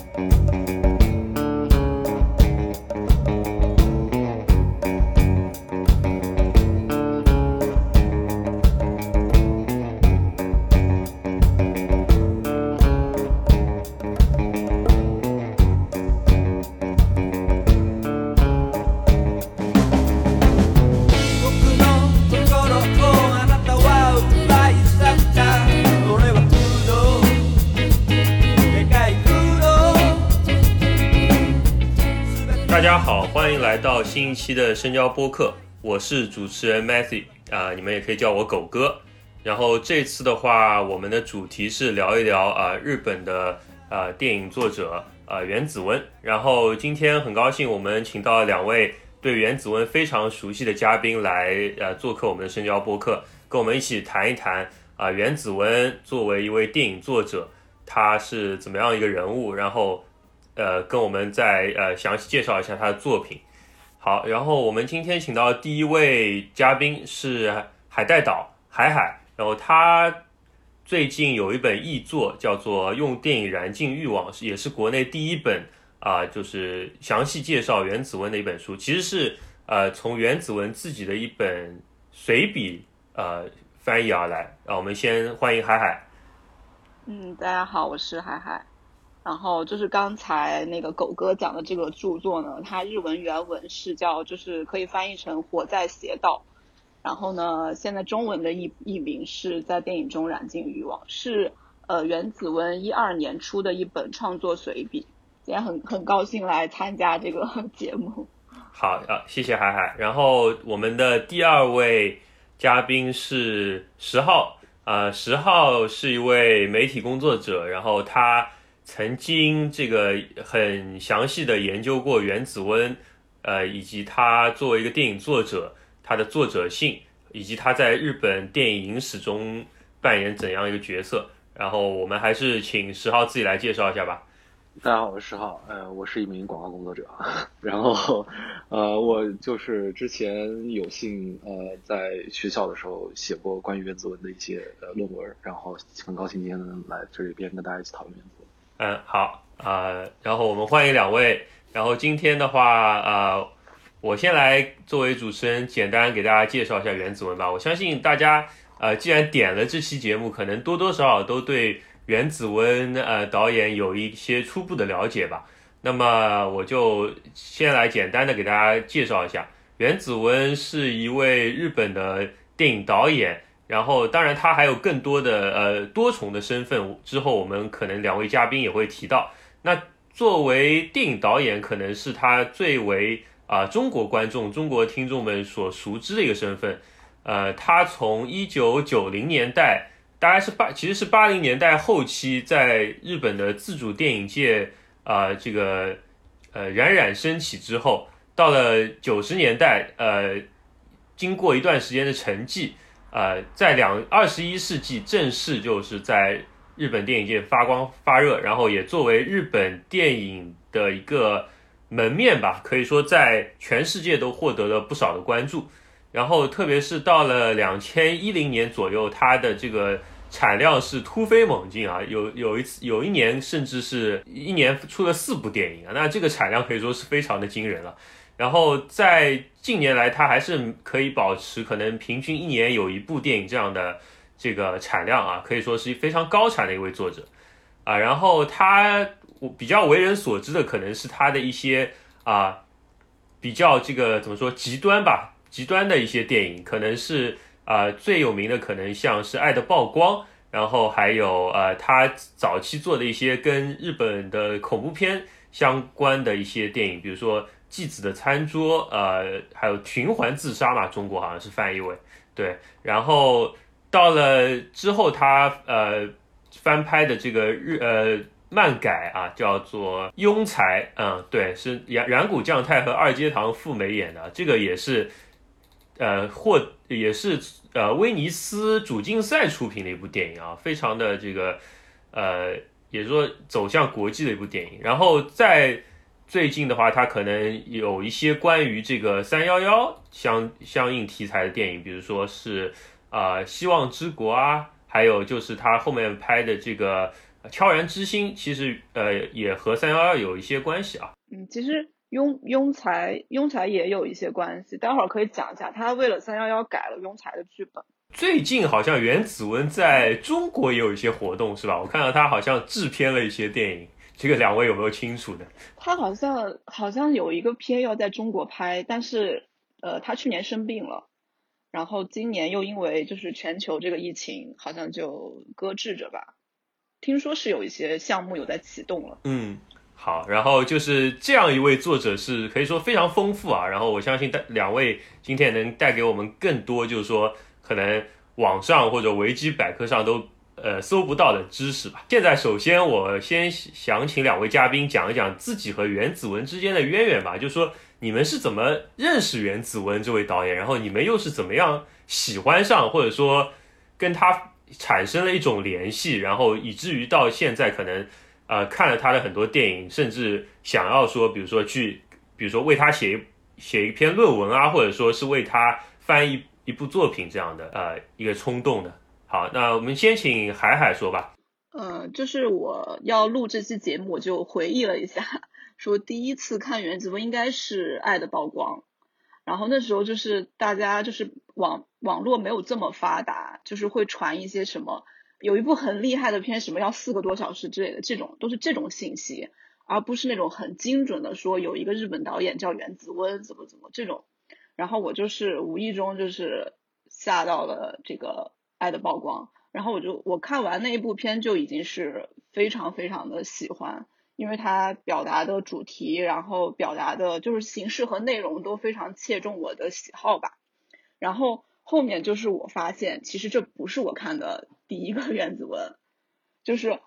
Música 新一期的深交播客，我是主持人 Matthew 啊、你们也可以叫我狗哥。然后这次的话，我们的主题是聊一聊啊、日本的啊、电影作者啊、原子文。然后今天很高兴我们请到两位对原子文非常熟悉的嘉宾来呃做客我们的深交播客，跟我们一起谈一谈啊、原子文作为一位电影作者，他是怎么样一个人物，然后呃，跟我们再呃详细介绍一下他的作品。好，然后我们今天请到的第一位嘉宾是海带岛海海，然后他最近有一本译作叫做《用电影燃尽欲望》，也是国内第一本啊、就是详细介绍原子文的一本书，其实是呃从原子文自己的一本随笔呃翻译而来。让我们先欢迎海海。嗯，大家好，我是海海。然后就是刚才那个狗哥讲的这个著作呢，它日文原文是叫，就是可以翻译成“活在邪道”。然后呢，现在中文的译译名是在电影中燃尽欲望，是呃原子文一二年出的一本创作随笔。今天很很高兴来参加这个 节目。好啊，谢谢海海。然后我们的第二位嘉宾是十号，呃，十号是一位媒体工作者，然后他曾经这个很详细的研究过原子温，呃，以及他作为一个电影作者，他的作者性，以及他在日本电影影史中扮演怎样一个角色。然后我们还是请十号自己来介绍一下吧。大家好，我是十号，呃，我是一名广告工作者，然后，呃，我就是之前有幸呃在学校的时候写过关于原子文的一些呃论文，然后很高兴今天能来这里边跟大家一起讨论原子。嗯，好啊、呃然后我们欢迎两位。然后今天的话，呃，我先来作为主持人，简单给大家介绍一下原子文吧。我相信大家，呃，既然点了这期节目，可能多多少少都对原子文呃导演有一些初步的了解吧。那么我就先来简单的给大家介绍一下，原子文是一位日本的电影导演，然后当然他还有更多的呃多重的身份，之后我们可能两位嘉宾也会提到。那作为电影导演，可能是他最为啊、中国观众、中国听众们所熟知的一个身份。呃，他从一九九零年代，大概是八，其实是八零年代后期，在日本的自主电影界啊、这个呃冉冉升起之后，到了九十年代，呃，经过一段时间的沉寂，呃，在两二十一世纪正式就是在日本电影界发光发热，然后也作为日本电影的一个门面吧，可以说在全世界都获得了不少的关注。然后特别是到了两千一零年左右，它的这个产量是突飞猛进啊，有有一次有一年甚至是一年出了四部电影啊，那这个产量可以说是非常的惊人了。然后在近年来，它还是可以保持可能平均一年有一部电影这样的这个产量啊，可以说是非常高产的一位作者啊。然后他比较为人所知的，可能是他的一些啊比较这个怎么说极端吧，极端的一些电影，可能是啊最有名的，可能像是《爱的曝光》，然后还有呃他早期做的一些跟日本的恐怖片相关的一些电影，比如说。继子的餐桌，呃，还有循环自杀嘛，中国好像是翻译为对。然后到了之后他，呃翻拍的这个日呃漫改啊，叫做《庸才》，嗯，对，是染染谷将太和二阶堂富美演的，这个也是呃获也是呃威尼斯主竞赛出品的一部电影啊，非常的这个呃，也说走向国际的一部电影。然后在最近的话，它可能有一些关于这个三幺幺相相应题材的电影，比如说是啊、呃希望之国》啊，还有就是他后面拍的这个悄然之心其实呃也和三幺幺有一些关系啊。嗯，其实庸庸才庸才也有一些关系，待会儿可以讲一下，他为了三幺幺改了庸才的剧本。最近好像袁子文在中国也有一些活动，是吧？我看到他好像制片了一些电影，这个两位有没有清楚的？他好像好像有一个片要在中国拍，但是呃，他去年生病了，然后今年又因为就是全球这个疫情，好像就搁置着吧。听说是有一些项目有在启动了。嗯，好，然后就是这样一位作者是可以说非常丰富啊，然后我相信带两位今天能带给我们更多，就是说。可能网上或者维基百科上都呃搜不到的知识吧。现在首先我先想请两位嘉宾讲一讲自己和袁子文之间的渊源吧，就是说你们是怎么认识袁子文这位导演，然后你们又是怎么样喜欢上或者说跟他产生了一种联系，然后以至于到现在可能呃看了他的很多电影，甚至想要说比如说去比如说为他写一写一篇论文啊，或者说是为他翻译。一部作品这样的呃一个冲动的，好，那我们先请海海说吧。嗯，就是我要录这期节目，我就回忆了一下，说第一次看原子文应该是《爱的曝光》，然后那时候就是大家就是网网络没有这么发达，就是会传一些什么有一部很厉害的片，什么要四个多小时之类的，这种都是这种信息，而不是那种很精准的说有一个日本导演叫原子温怎么怎么这种。然后我就是无意中就是下到了这个爱的曝光，然后我就我看完那一部片就已经是非常非常的喜欢，因为它表达的主题，然后表达的就是形式和内容都非常切中我的喜好吧。然后后面就是我发现，其实这不是我看的第一个原子文，就是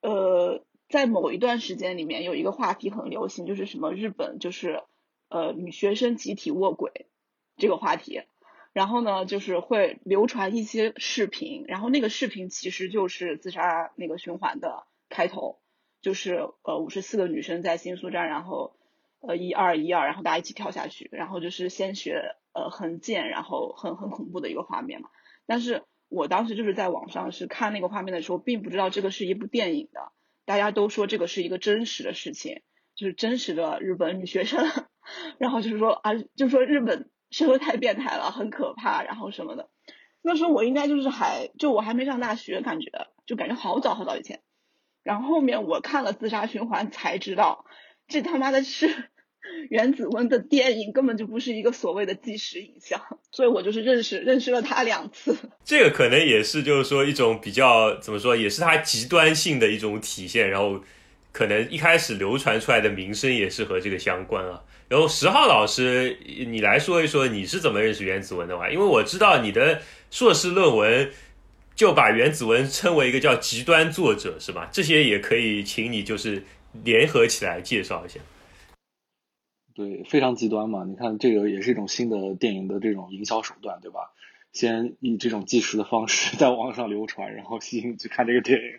呃在某一段时间里面有一个话题很流行，就是什么日本就是。呃，女学生集体卧轨这个话题，然后呢，就是会流传一些视频，然后那个视频其实就是自杀那个循环的开头，就是呃五十四个女生在新宿站，然后呃一二一二，然后大家一起跳下去，然后就是鲜血呃很溅，然后很很恐怖的一个画面嘛。但是我当时就是在网上是看那个画面的时候，并不知道这个是一部电影的，大家都说这个是一个真实的事情，就是真实的日本女学生。然后就是说啊，就说日本社会太变态了，很可怕，然后什么的。那时候我应该就是还就我还没上大学，感觉就感觉好早好早以前。然后后面我看了《自杀循环》才知道，这他妈的是 原子温的电影，根本就不是一个所谓的纪实影像。所以我就是认识认识了他两次。这个可能也是就是说一种比较怎么说，也是他极端性的一种体现。然后可能一开始流传出来的名声也是和这个相关啊。然后十号老师，你来说一说你是怎么认识原子文的吧，因为我知道你的硕士论文就把原子文称为一个叫极端作者，是吧？这些也可以请你就是联合起来介绍一下。对，非常极端嘛。你看这个也是一种新的电影的这种营销手段，对吧？先以这种纪实的方式在网上流传，然后吸引去看这个电影。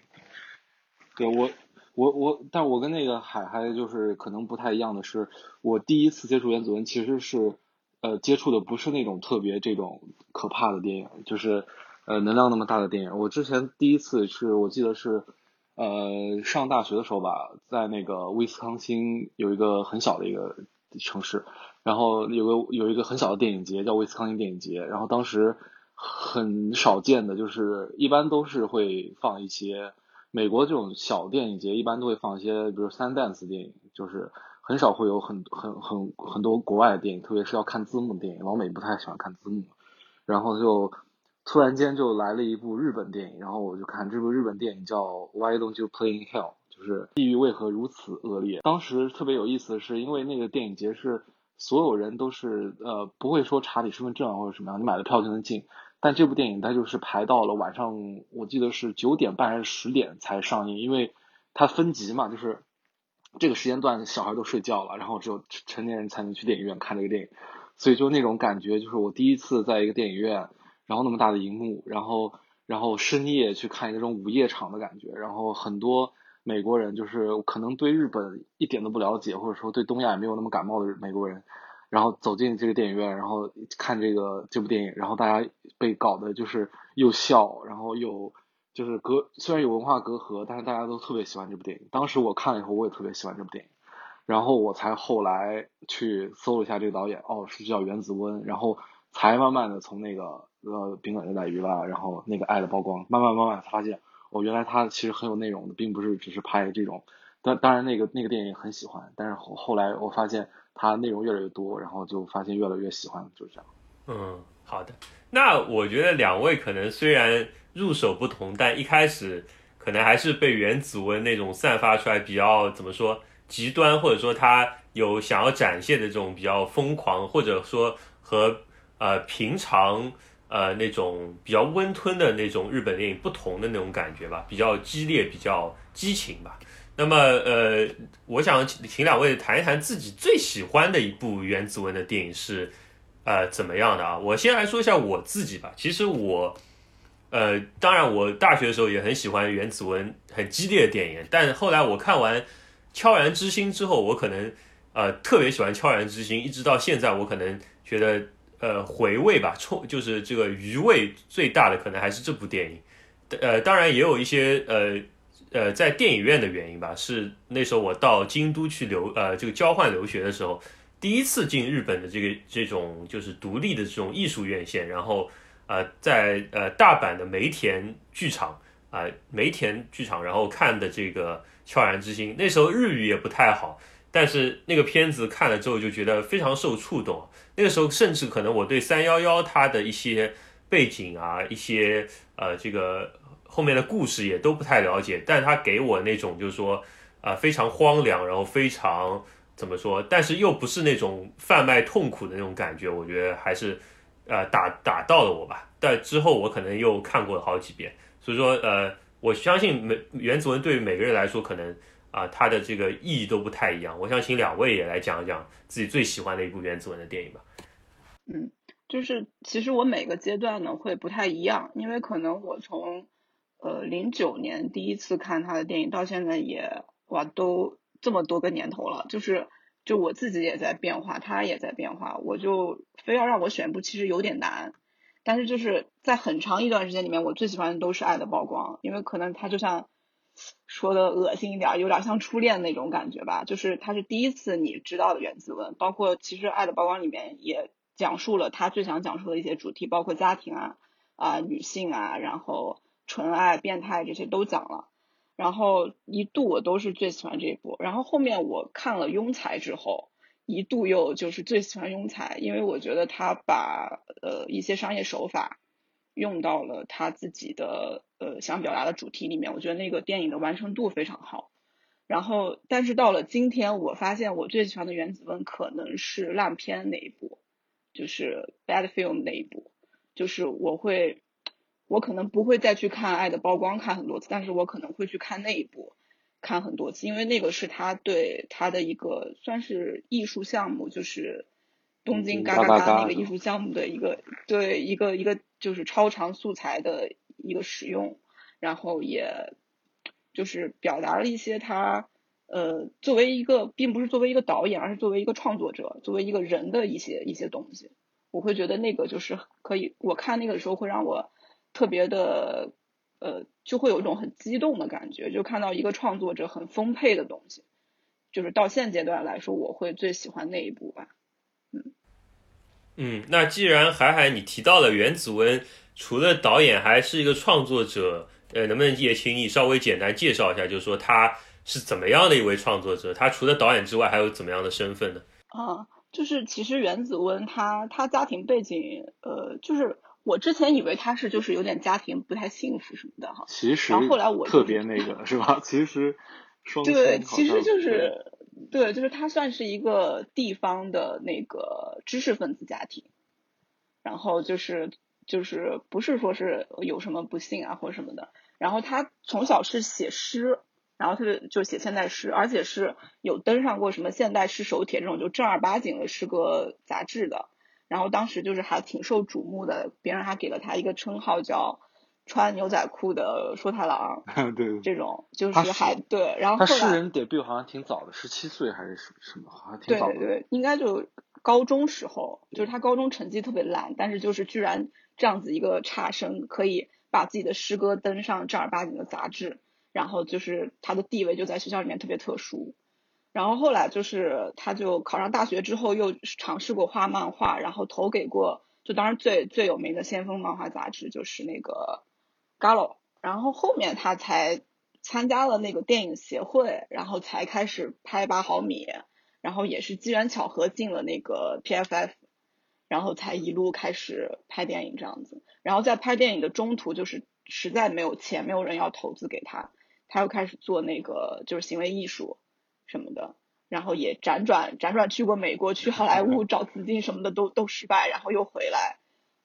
对我。我我，但我跟那个海海就是可能不太一样的是，我第一次接触原子文其实是，呃，接触的不是那种特别这种可怕的电影，就是呃能量那么大的电影。我之前第一次是我记得是，呃上大学的时候吧，在那个威斯康星有一个很小的一个城市，然后有个有一个很小的电影节叫威斯康星电影节，然后当时很少见的就是一般都是会放一些。美国这种小电影节一般都会放一些，比如三 dance 电影，就是很少会有很很很很多国外的电影，特别是要看字幕的电影，老美不太喜欢看字幕。然后就突然间就来了一部日本电影，然后我就看这部日本电影叫 Why Don't You Play in Hell，就是地狱为何如此恶劣。当时特别有意思的是，因为那个电影节是所有人都是呃不会说查你身份证啊或者什么样，你买了票就能进。但这部电影它就是排到了晚上，我记得是九点半还是十点才上映，因为它分级嘛，就是这个时间段小孩都睡觉了，然后只有成年人才能去电影院看这个电影，所以就那种感觉，就是我第一次在一个电影院，然后那么大的荧幕，然后然后深夜去看那种午夜场的感觉，然后很多美国人就是可能对日本一点都不了解，或者说对东亚也没有那么感冒的美国人。然后走进这个电影院，然后看这个这部电影，然后大家被搞的就是又笑，然后又就是隔虽然有文化隔阂，但是大家都特别喜欢这部电影。当时我看了以后，我也特别喜欢这部电影，然后我才后来去搜了一下这个导演，哦，是叫袁子温，然后才慢慢的从那个呃冰冷热带鱼啦，然后那个爱的曝光，慢慢慢慢发现，哦，原来他其实很有内容的，并不是只是拍这种。当当然那个那个电影很喜欢，但是后后来我发现它内容越来越多，然后就发现越来越喜欢，就是这样。嗯，好的。那我觉得两位可能虽然入手不同，但一开始可能还是被原子温那种散发出来比较怎么说极端，或者说他有想要展现的这种比较疯狂，或者说和呃平常呃那种比较温吞的那种日本电影不同的那种感觉吧，比较激烈，比较激情吧。那么呃，我想请两位谈一谈自己最喜欢的一部原子文的电影是。呃，怎么样的啊？我先来说一下我自己吧。其实我，呃，当然我大学的时候也很喜欢原子文很激烈的电影，但后来我看完《悄然之心》之后，我可能呃特别喜欢《悄然之心》，一直到现在，我可能觉得呃回味吧，冲就是这个余味最大的可能还是这部电影。呃，当然也有一些呃呃在电影院的原因吧，是那时候我到京都去留呃这个交换留学的时候。第一次进日本的这个这种就是独立的这种艺术院线，然后呃在呃大阪的梅田剧场啊梅田剧场，然后看的这个《悄然之心》，那时候日语也不太好，但是那个片子看了之后就觉得非常受触动。那个时候甚至可能我对三幺幺它的一些背景啊一些呃这个后面的故事也都不太了解，但他给我那种就是说啊非常荒凉，然后非常。怎么说？但是又不是那种贩卖痛苦的那种感觉，我觉得还是，呃，打打到了我吧。但之后我可能又看过好几遍，所以说，呃，我相信每原子文对于每个人来说，可能啊，它的这个意义都不太一样。我想请两位也来讲一讲自己最喜欢的一部原子文的电影吧。嗯，就是其实我每个阶段呢会不太一样，因为可能我从呃零九年第一次看他的电影到现在也哇都。这么多个年头了，就是就我自己也在变化，他也在变化，我就非要让我选一部，其实有点难。但是就是在很长一段时间里面，我最喜欢的都是《爱的曝光》，因为可能他就像说的恶心一点，有点像初恋那种感觉吧。就是他是第一次你知道的原子文，包括其实《爱的曝光》里面也讲述了他最想讲述的一些主题，包括家庭啊啊女性啊，然后纯爱、变态这些都讲了。然后一度我都是最喜欢这一部，然后后面我看了《庸才》之后，一度又就是最喜欢《庸才》，因为我觉得他把呃一些商业手法用到了他自己的呃想表达的主题里面，我觉得那个电影的完成度非常好。然后，但是到了今天，我发现我最喜欢的原子温可能是烂片那一部，就是《Bad Film》那一部，就是我会。我可能不会再去看《爱的曝光》看很多次，但是我可能会去看那一部看很多次，因为那个是他对他的一个算是艺术项目，就是东京嘎嘎嘎那个艺术项目的一个对一个一个就是超长素材的一个使用，然后也就是表达了一些他呃作为一个并不是作为一个导演，而是作为一个创作者，作为一个人的一些一些东西，我会觉得那个就是可以，我看那个的时候会让我。特别的，呃，就会有一种很激动的感觉，就看到一个创作者很丰沛的东西，就是到现阶段来说，我会最喜欢那一部吧，嗯，嗯，那既然海海你提到了原子温，除了导演还是一个创作者，呃，能不能也请你稍微简单介绍一下，就是说他是怎么样的一位创作者？他除了导演之外，还有怎么样的身份呢？啊，就是其实原子温他他家庭背景，呃，就是。我之前以为他是就是有点家庭不太幸福什么的哈，其实然后后来我特别那个是吧？其实对，其实就是对，就是他算是一个地方的那个知识分子家庭，然后就是就是不是说是有什么不幸啊或什么的，然后他从小是写诗，然后他就就写现代诗，而且是有登上过什么现代诗手帖这种就正儿八经的诗歌杂志的。然后当时就是还挺受瞩目的，别人还给了他一个称号叫“穿牛仔裤的说太郎 ”，对，这种就是还对。然后后他诗人 debut 好像挺早的，十七岁还是什什么，好像挺早的。对对，应该就高中时候，就是他高中成绩特别烂，但是就是居然这样子一个差生可以把自己的诗歌登上正儿八经的杂志，然后就是他的地位就在学校里面特别特殊。然后后来就是他就考上大学之后又尝试过画漫画，然后投给过就当然最最有名的先锋漫画杂志就是那个《Gallo》，然后后面他才参加了那个电影协会，然后才开始拍八毫米，然后也是机缘巧合进了那个 PFF，然后才一路开始拍电影这样子。然后在拍电影的中途，就是实在没有钱，没有人要投资给他，他又开始做那个就是行为艺术什么的，然后也辗转辗转去过美国，去好莱坞 找资金什么的都都失败，然后又回来，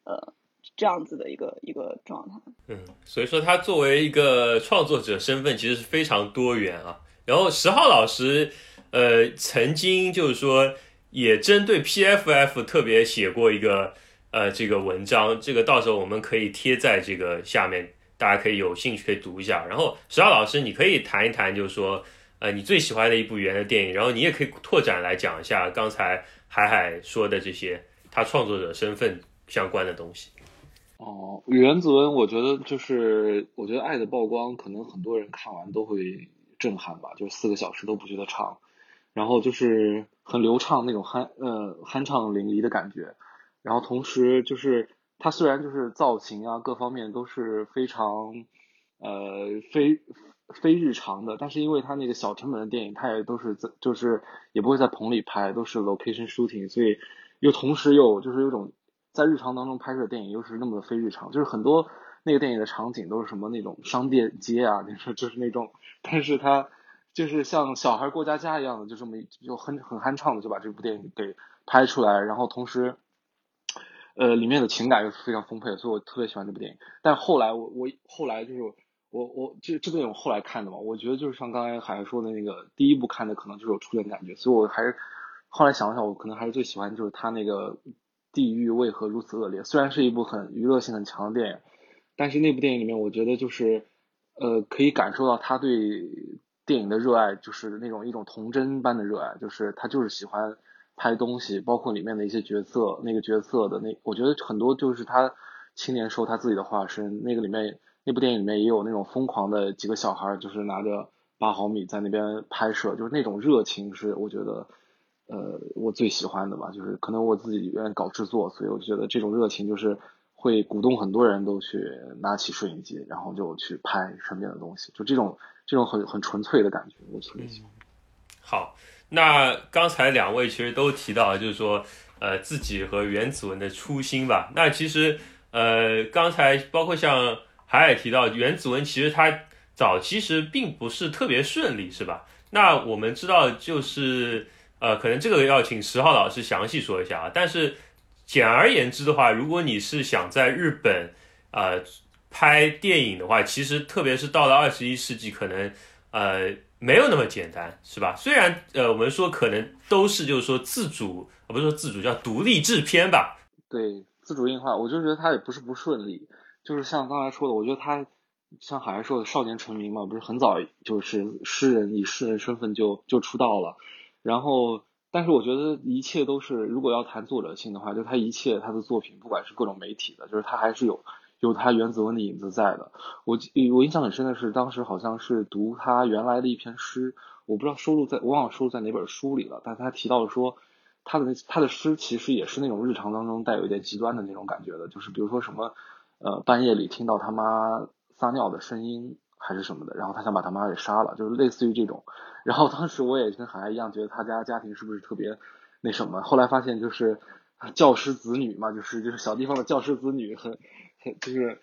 呃，这样子的一个一个状态。嗯，所以说他作为一个创作者身份，其实是非常多元啊。然后十号老师，呃，曾经就是说也针对 PFF 特别写过一个呃这个文章，这个到时候我们可以贴在这个下面，大家可以有兴趣可以读一下。然后十号老师，你可以谈一谈，就是说呃你最喜欢的一部原的电影，然后你也可以拓展来讲一下刚才海海说的这些他创作者身份相关的东西。哦，原子文，我觉得就是，我觉得《爱的曝光》可能很多人看完都会震撼吧，就是四个小时都不觉得长，然后就是很流畅那种酣呃酣畅淋漓的感觉，然后同时就是它虽然就是造型啊各方面都是非常呃非非日常的，但是因为它那个小成本的电影，它也都是在就是也不会在棚里拍，都是 location shooting，所以又同时又就是有种。在日常当中拍摄的电影又是那么的非日常，就是很多那个电影的场景都是什么那种商店街啊，你 说就是那种，但是它就是像小孩过家家一样的，就这么就很很酣畅的就把这部电影给拍出来，然后同时，呃，里面的情感又是非常丰沛，所以我特别喜欢这部电影。但后来我我后来就是我我这这部电影我后来看的嘛，我觉得就是像刚才海海说的那个第一部看的可能就是有初恋感觉，所以我还是后来想了想，我可能还是最喜欢就是他那个。地狱为何如此恶劣？虽然是一部很娱乐性很强的电影，但是那部电影里面，我觉得就是，呃，可以感受到他对电影的热爱，就是那种一种童真般的热爱，就是他就是喜欢拍东西，包括里面的一些角色，那个角色的那，我觉得很多就是他青年时候他自己的化身。那个里面那部电影里面也有那种疯狂的几个小孩，就是拿着八毫米在那边拍摄，就是那种热情是我觉得。呃，我最喜欢的吧，就是可能我自己愿意搞制作，所以我觉得这种热情就是会鼓动很多人都去拿起摄影机，然后就去拍身边的东西，就这种这种很很纯粹的感觉，我特别喜欢。好，那刚才两位其实都提到，就是说呃自己和原子文的初心吧。那其实呃刚才包括像海海提到原子文，其实它早期实并不是特别顺利，是吧？那我们知道就是。呃，可能这个要请十号老师详细说一下啊。但是简而言之的话，如果你是想在日本呃拍电影的话，其实特别是到了二十一世纪，可能呃没有那么简单，是吧？虽然呃我们说可能都是就是说自主，不是说自主叫独立制片吧？对，自主映画，我就觉得他也不是不顺利，就是像刚才说的，我觉得他像海海说的少年成名嘛，不是很早就是诗人以诗人身份就就出道了。然后，但是我觉得一切都是，如果要谈作者性的话，就他一切他的作品，不管是各种媒体的，就是他还是有有他原子文的影子在的。我我印象很深的是，当时好像是读他原来的一篇诗，我不知道收录在，我忘了收录在哪本书里了，但他提到了说，他的他的诗其实也是那种日常当中带有一点极端的那种感觉的，就是比如说什么，呃，半夜里听到他妈撒尿的声音。还是什么的，然后他想把他妈给杀了，就是类似于这种。然后当时我也跟海海一样，觉得他家家庭是不是特别那什么？后来发现就是教师子女嘛，就是就是小地方的教师子女，很很就是，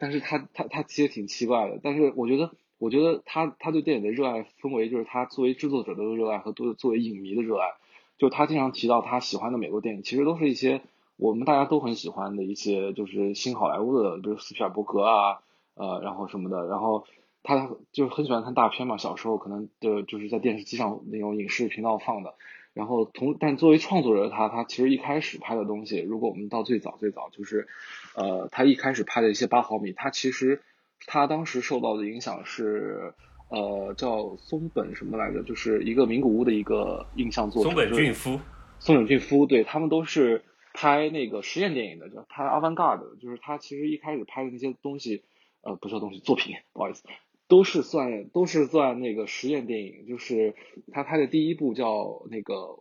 但是他他他其实挺奇怪的。但是我觉得，我觉得他他对电影的热爱分为就是他作为制作者的热爱和作作为影迷的热爱。就他经常提到他喜欢的美国电影，其实都是一些我们大家都很喜欢的一些，就是新好莱坞的，比如斯皮尔伯格啊。呃，然后什么的，然后他就是很喜欢看大片嘛，小时候可能的就是在电视机上那种影视频道放的。然后同，但作为创作者，他他其实一开始拍的东西，如果我们到最早最早，就是呃，他一开始拍的一些八毫米，他其实他当时受到的影响是呃叫松本什么来着，就是一个名古屋的一个印象作者，松本俊夫，松本俊夫，对他们都是拍那个实验电影的，叫拍 avant garde，就是他其实一开始拍的那些东西。呃不是东西作品，不好意思，都是算都是算那个实验电影，就是他拍的第一部叫那个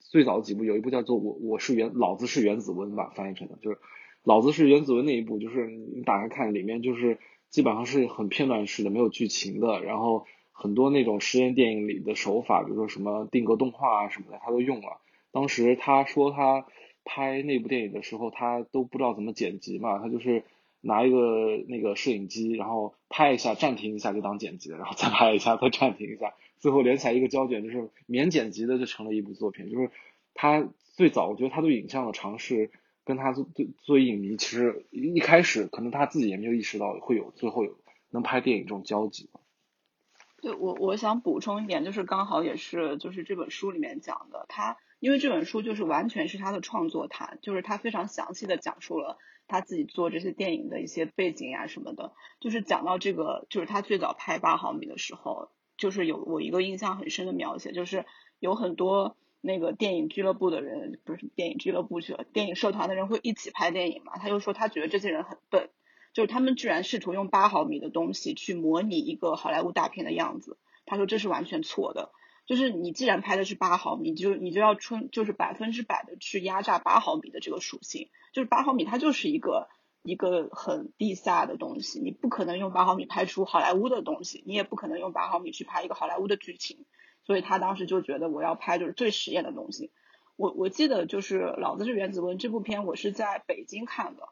最早的几部有一部叫做我我是原老子是原子温吧翻译成的就是老子是原子温那一部，就是你打开看里面就是基本上是很片段式的，没有剧情的，然后很多那种实验电影里的手法，比如说什么定格动画啊什么的，他都用了。当时他说他拍那部电影的时候，他都不知道怎么剪辑嘛，他就是拿一个那个摄影机，然后拍一下，暂停一下就当剪辑，然后再拍一下，再暂停一下，最后连起来一个胶卷，就是免剪辑的就成了一部作品。就是他最早，我觉得他对影像的尝试，跟他做对作为影迷，其实一开始可能他自己也没有意识到会有最后有能拍电影这种交集。对我，我想补充一点，就是刚好也是就是这本书里面讲的，他因为这本书就是完全是他的创作谈，就是他非常详细的讲述了他自己做这些电影的一些背景呀什么的，就是讲到这个，就是他最早拍八毫米的时候，就是有我一个印象很深的描写，就是有很多那个电影俱乐部的人，不是电影俱乐部去了，电影社团的人会一起拍电影嘛，他就说他觉得这些人很笨。就是他们居然试图用八毫米的东西去模拟一个好莱坞大片的样子，他说这是完全错的。就是你既然拍的是八毫米，就你就要出就是百分之百的去压榨八毫米的这个属性。就是八毫米它就是一个一个很地下的东西，你不可能用八毫米拍出好莱坞的东西，你也不可能用八毫米去拍一个好莱坞的剧情。所以他当时就觉得我要拍就是最实验的东西。我我记得就是《老子是原子温》这部片，我是在北京看的。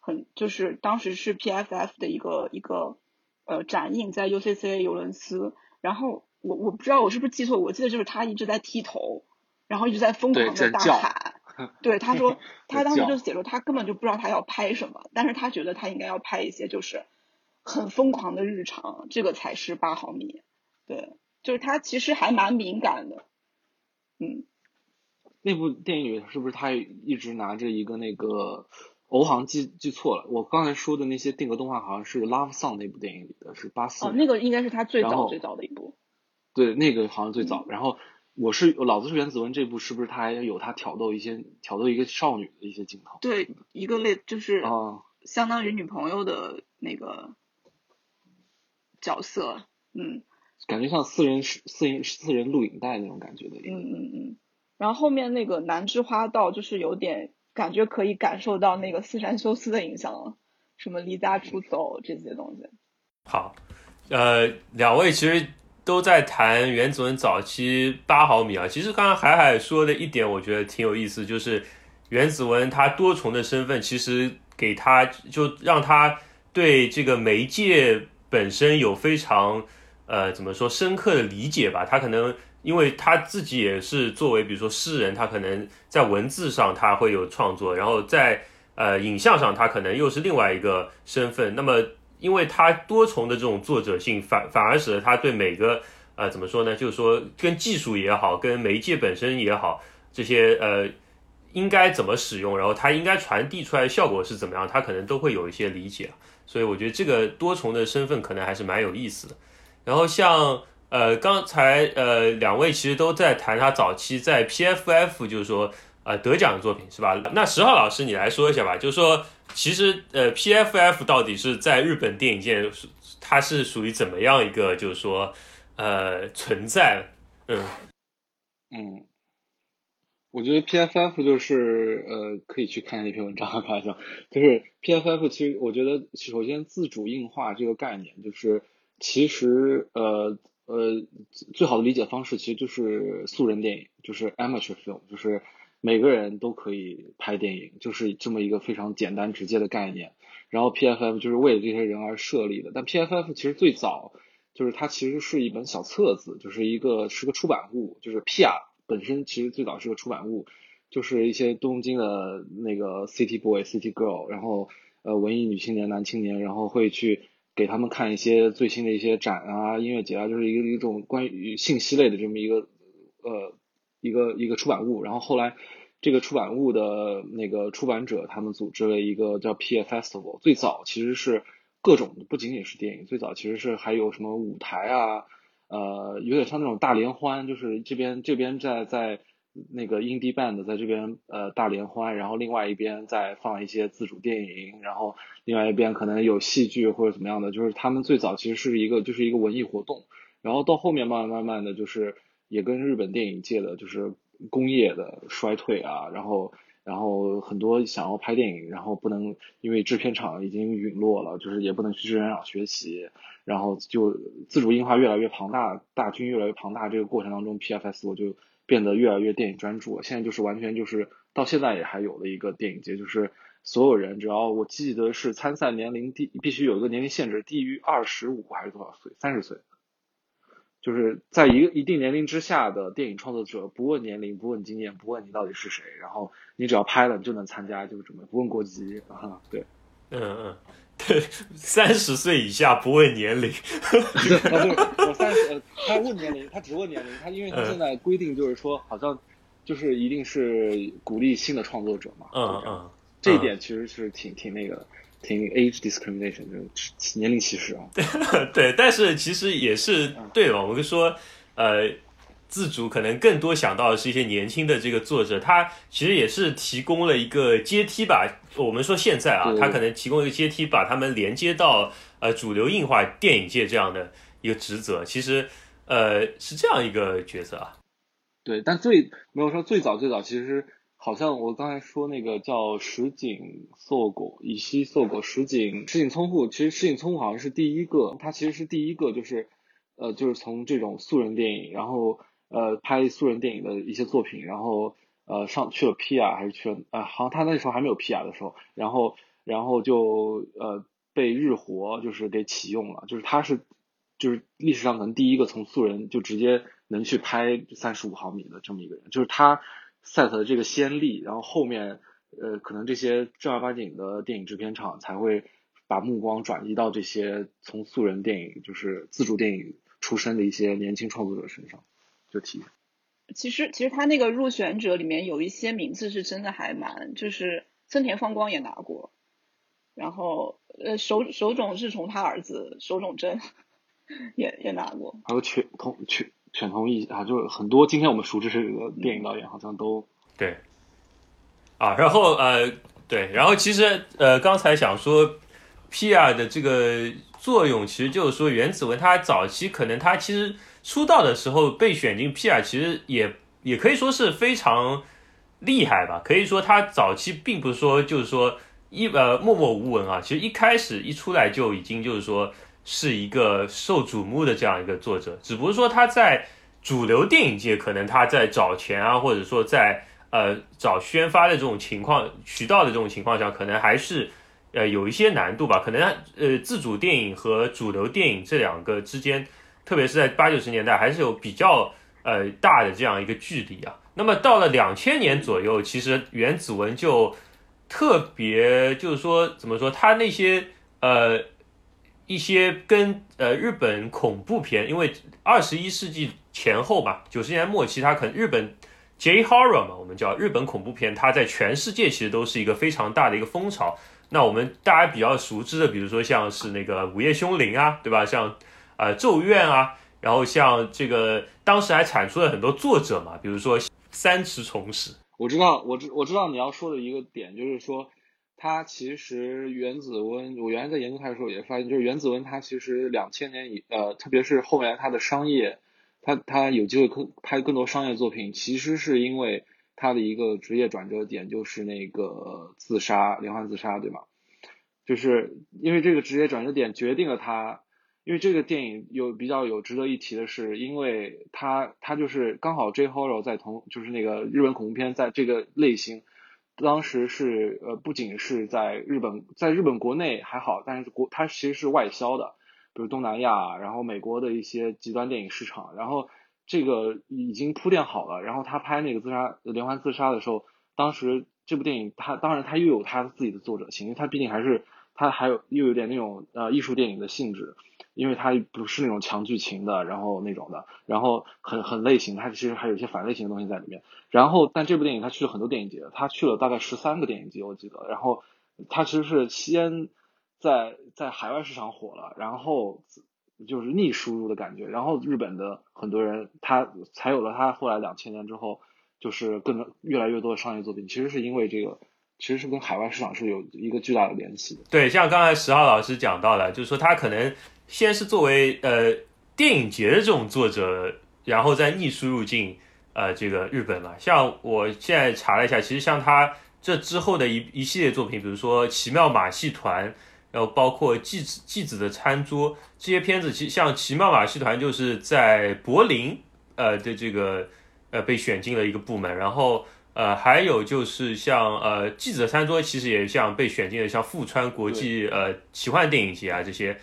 很就是当时是 PFF 的一个一个呃展映在 UCCA 尤伦斯，然后我我不知道我是不是记错，我记得就是他一直在剃头，然后一直在疯狂的大喊，对他说他当时就写说他根本就不知道他要拍什么，但是他觉得他应该要拍一些就是很疯狂的日常，这个才是八毫米，对，就是他其实还蛮敏感的，嗯，那部电影里是不是他一直拿着一个那个？我好像记记错了，我刚才说的那些定格动画好像是《Love Song》那部电影里的，是八四。哦，那个应该是他最早最早的一部。对，那个好像最早。然后我是老子是原子文这部，是不是他还有他挑逗一些挑逗一个少女的一些镜头？对，一个类就是相当于女朋友的那个角色，嗯，感觉像私人私人私人录影带那种感觉的。嗯嗯嗯。然后后面那个南之花道就是有点。感觉可以感受到那个四山修斯的影响了，什么离家出走这些东西。好，呃，两位其实都在谈原子文早期八毫米啊。其实刚刚海海说的一点，我觉得挺有意思，就是原子文它多重的身份，其实给他就让他对这个媒介本身有非常呃怎么说深刻的理解吧。他可能。因为他自己也是作为，比如说诗人，他可能在文字上他会有创作，然后在呃影像上他可能又是另外一个身份。那么，因为他多重的这种作者性，反反而使得他对每个呃怎么说呢？就是说跟技术也好，跟媒介本身也好，这些呃应该怎么使用，然后他应该传递出来的效果是怎么样，他可能都会有一些理解。所以我觉得这个多重的身份可能还是蛮有意思的。然后像。呃，刚才呃两位其实都在谈他早期在 PFF 就是说呃得奖的作品是吧？那十号老师你来说一下吧，就是说其实呃 PFF 到底是在日本电影界它是属于怎么样一个就是说呃存在？嗯嗯，我觉得 PFF 就是呃可以去看那篇文章，开玩笑，就是 PFF 其实我觉得首先自主映画这个概念就是其实呃。呃，最好的理解方式其实就是素人电影，就是 amateur film，就是每个人都可以拍电影，就是这么一个非常简单直接的概念。然后 PFF 就是为了这些人而设立的。但 PFF 其实最早就是它其实是一本小册子，就是一个是个出版物，就是 Pia 本身其实最早是个出版物，就是一些东京的那个 city boy、city girl，然后呃文艺女青年、男青年，然后会去。给他们看一些最新的一些展啊、音乐节啊，就是一个一种关于信息类的这么一个呃一个一个出版物。然后后来这个出版物的那个出版者他们组织了一个叫 P Festival。最早其实是各种不仅仅是电影，最早其实是还有什么舞台啊，呃，有点像那种大联欢，就是这边这边在在那个 indie band 在这边呃大联欢，然后另外一边再放一些自主电影，然后另外一边可能有戏剧或者怎么样的，就是他们最早其实是一个就是一个文艺活动，然后到后面慢慢慢慢的就是也跟日本电影界的就是工业的衰退啊，然后。然后很多想要拍电影，然后不能因为制片厂已经陨落了，就是也不能去制片厂学习，然后就自主映画越来越庞大，大军越来越庞大，这个过程当中，PFS 我就变得越来越电影专注。现在就是完全就是到现在也还有的一个电影节，就是所有人只要我记得是参赛年龄低，必须有一个年龄限制，低于二十五还是多少岁？三十岁。就是在一个一定年龄之下的电影创作者，不问年龄，不问经验，不问你到底是谁，然后你只要拍了，你就能参加，就是这么不问国籍啊，对，嗯嗯，对，三十岁以下不问年龄，啊对，我三十，他问年龄，他只问年龄，他因为他现在规定就是说，好像就是一定是鼓励新的创作者嘛，嗯嗯，这一点其实是挺挺那个。挺 age discrimination 就是年龄歧视啊，对，但是其实也是对吧？我们说，呃，自主可能更多想到的是一些年轻的这个作者，他其实也是提供了一个阶梯吧。我们说现在啊，他可能提供一个阶梯，把他们连接到呃主流硬化电影界这样的一个职责。其实，呃，是这样一个角色啊。对，但最没有说最早最早其实。好像我刚才说那个叫石井硕果，以西硕果，石井石井聪户，其实石井聪户好像是第一个，他其实是第一个，就是呃，就是从这种素人电影，然后呃拍素人电影的一些作品，然后呃上去了 P.R. 还是去了啊？好像他那时候还没有 P.R. 的时候，然后然后就呃被日活就是给启用了，就是他是就是历史上可能第一个从素人就直接能去拍三十五毫米的这么一个人，就是他。Set 的这个先例，然后后面呃，可能这些正儿八经的电影制片厂才会把目光转移到这些从素人电影，就是自主电影出身的一些年轻创作者身上，就提。其实，其实他那个入选者里面有一些名字是真的还蛮，就是森田芳光也拿过，然后呃，手手冢是从他儿子手冢真 也也拿过，还有全同全。全同意啊，就是很多今天我们熟知这个电影导演好像都对啊，然后呃对，然后其实呃刚才想说 P.R. 的这个作用，其实就是说原子文他早期可能他其实出道的时候被选进 P.R. 其实也也可以说是非常厉害吧，可以说他早期并不是说就是说一呃默默无闻啊，其实一开始一出来就已经就是说。是一个受瞩目的这样一个作者，只不过说他在主流电影界可能他在找钱啊，或者说在呃找宣发的这种情况渠道的这种情况下，可能还是呃有一些难度吧。可能呃自主电影和主流电影这两个之间，特别是在八九十年代，还是有比较呃大的这样一个距离啊。那么到了两千年左右，其实原子文就特别就是说怎么说，他那些呃。一些跟呃日本恐怖片，因为二十一世纪前后吧，九十年代末期，它可能日本 J horror 嘛，我们叫日本恐怖片，它在全世界其实都是一个非常大的一个风潮。那我们大家比较熟知的，比如说像是那个午夜凶铃啊，对吧？像呃咒怨啊，然后像这个当时还产出了很多作者嘛，比如说三池崇史。我知道，我知我知道你要说的一个点就是说。它其实原子温，我原来在研究它的时候也发现，就是原子温它其实两千年以呃，特别是后面它的商业，它它有机会更拍更多商业作品，其实是因为它的一个职业转折点就是那个自杀连环自杀，对吗？就是因为这个职业转折点决定了他，因为这个电影有比较有值得一提的是，因为他他就是刚好 J horror 在同就是那个日本恐怖片在这个类型。当时是呃，不仅是在日本，在日本国内还好，但是国它其实是外销的，比如东南亚，然后美国的一些极端电影市场，然后这个已经铺垫好了。然后他拍那个自杀连环自杀的时候，当时这部电影他当然他又有他自己的作者情，因为他毕竟还是他还有又有点那种呃艺术电影的性质。因为它不是那种强剧情的，然后那种的，然后很很类型，它其实还有一些反类型的东西在里面。然后，但这部电影它去了很多电影节，它去了大概十三个电影节，我记得。然后，它其实是先在在海外市场火了，然后就是逆输入的感觉。然后日本的很多人，他才有了他后来两千年之后就是更越来越多的商业作品，其实是因为这个，其实是跟海外市场是有一个巨大的联系的。对，像刚才十号老师讲到了，就是说他可能先是作为呃电影节的这种作者，然后再逆输入进呃这个日本嘛。像我现在查了一下，其实像他这之后的一一系列作品，比如说《奇妙马戏团》，然后包括《继子继子的餐桌》这些片子，其实像《奇妙马戏团》就是在柏林呃的这个呃被选进了一个部门，然后呃还有就是像呃《记者餐桌》，其实也像被选进了像富川国际呃奇幻电影节啊这些。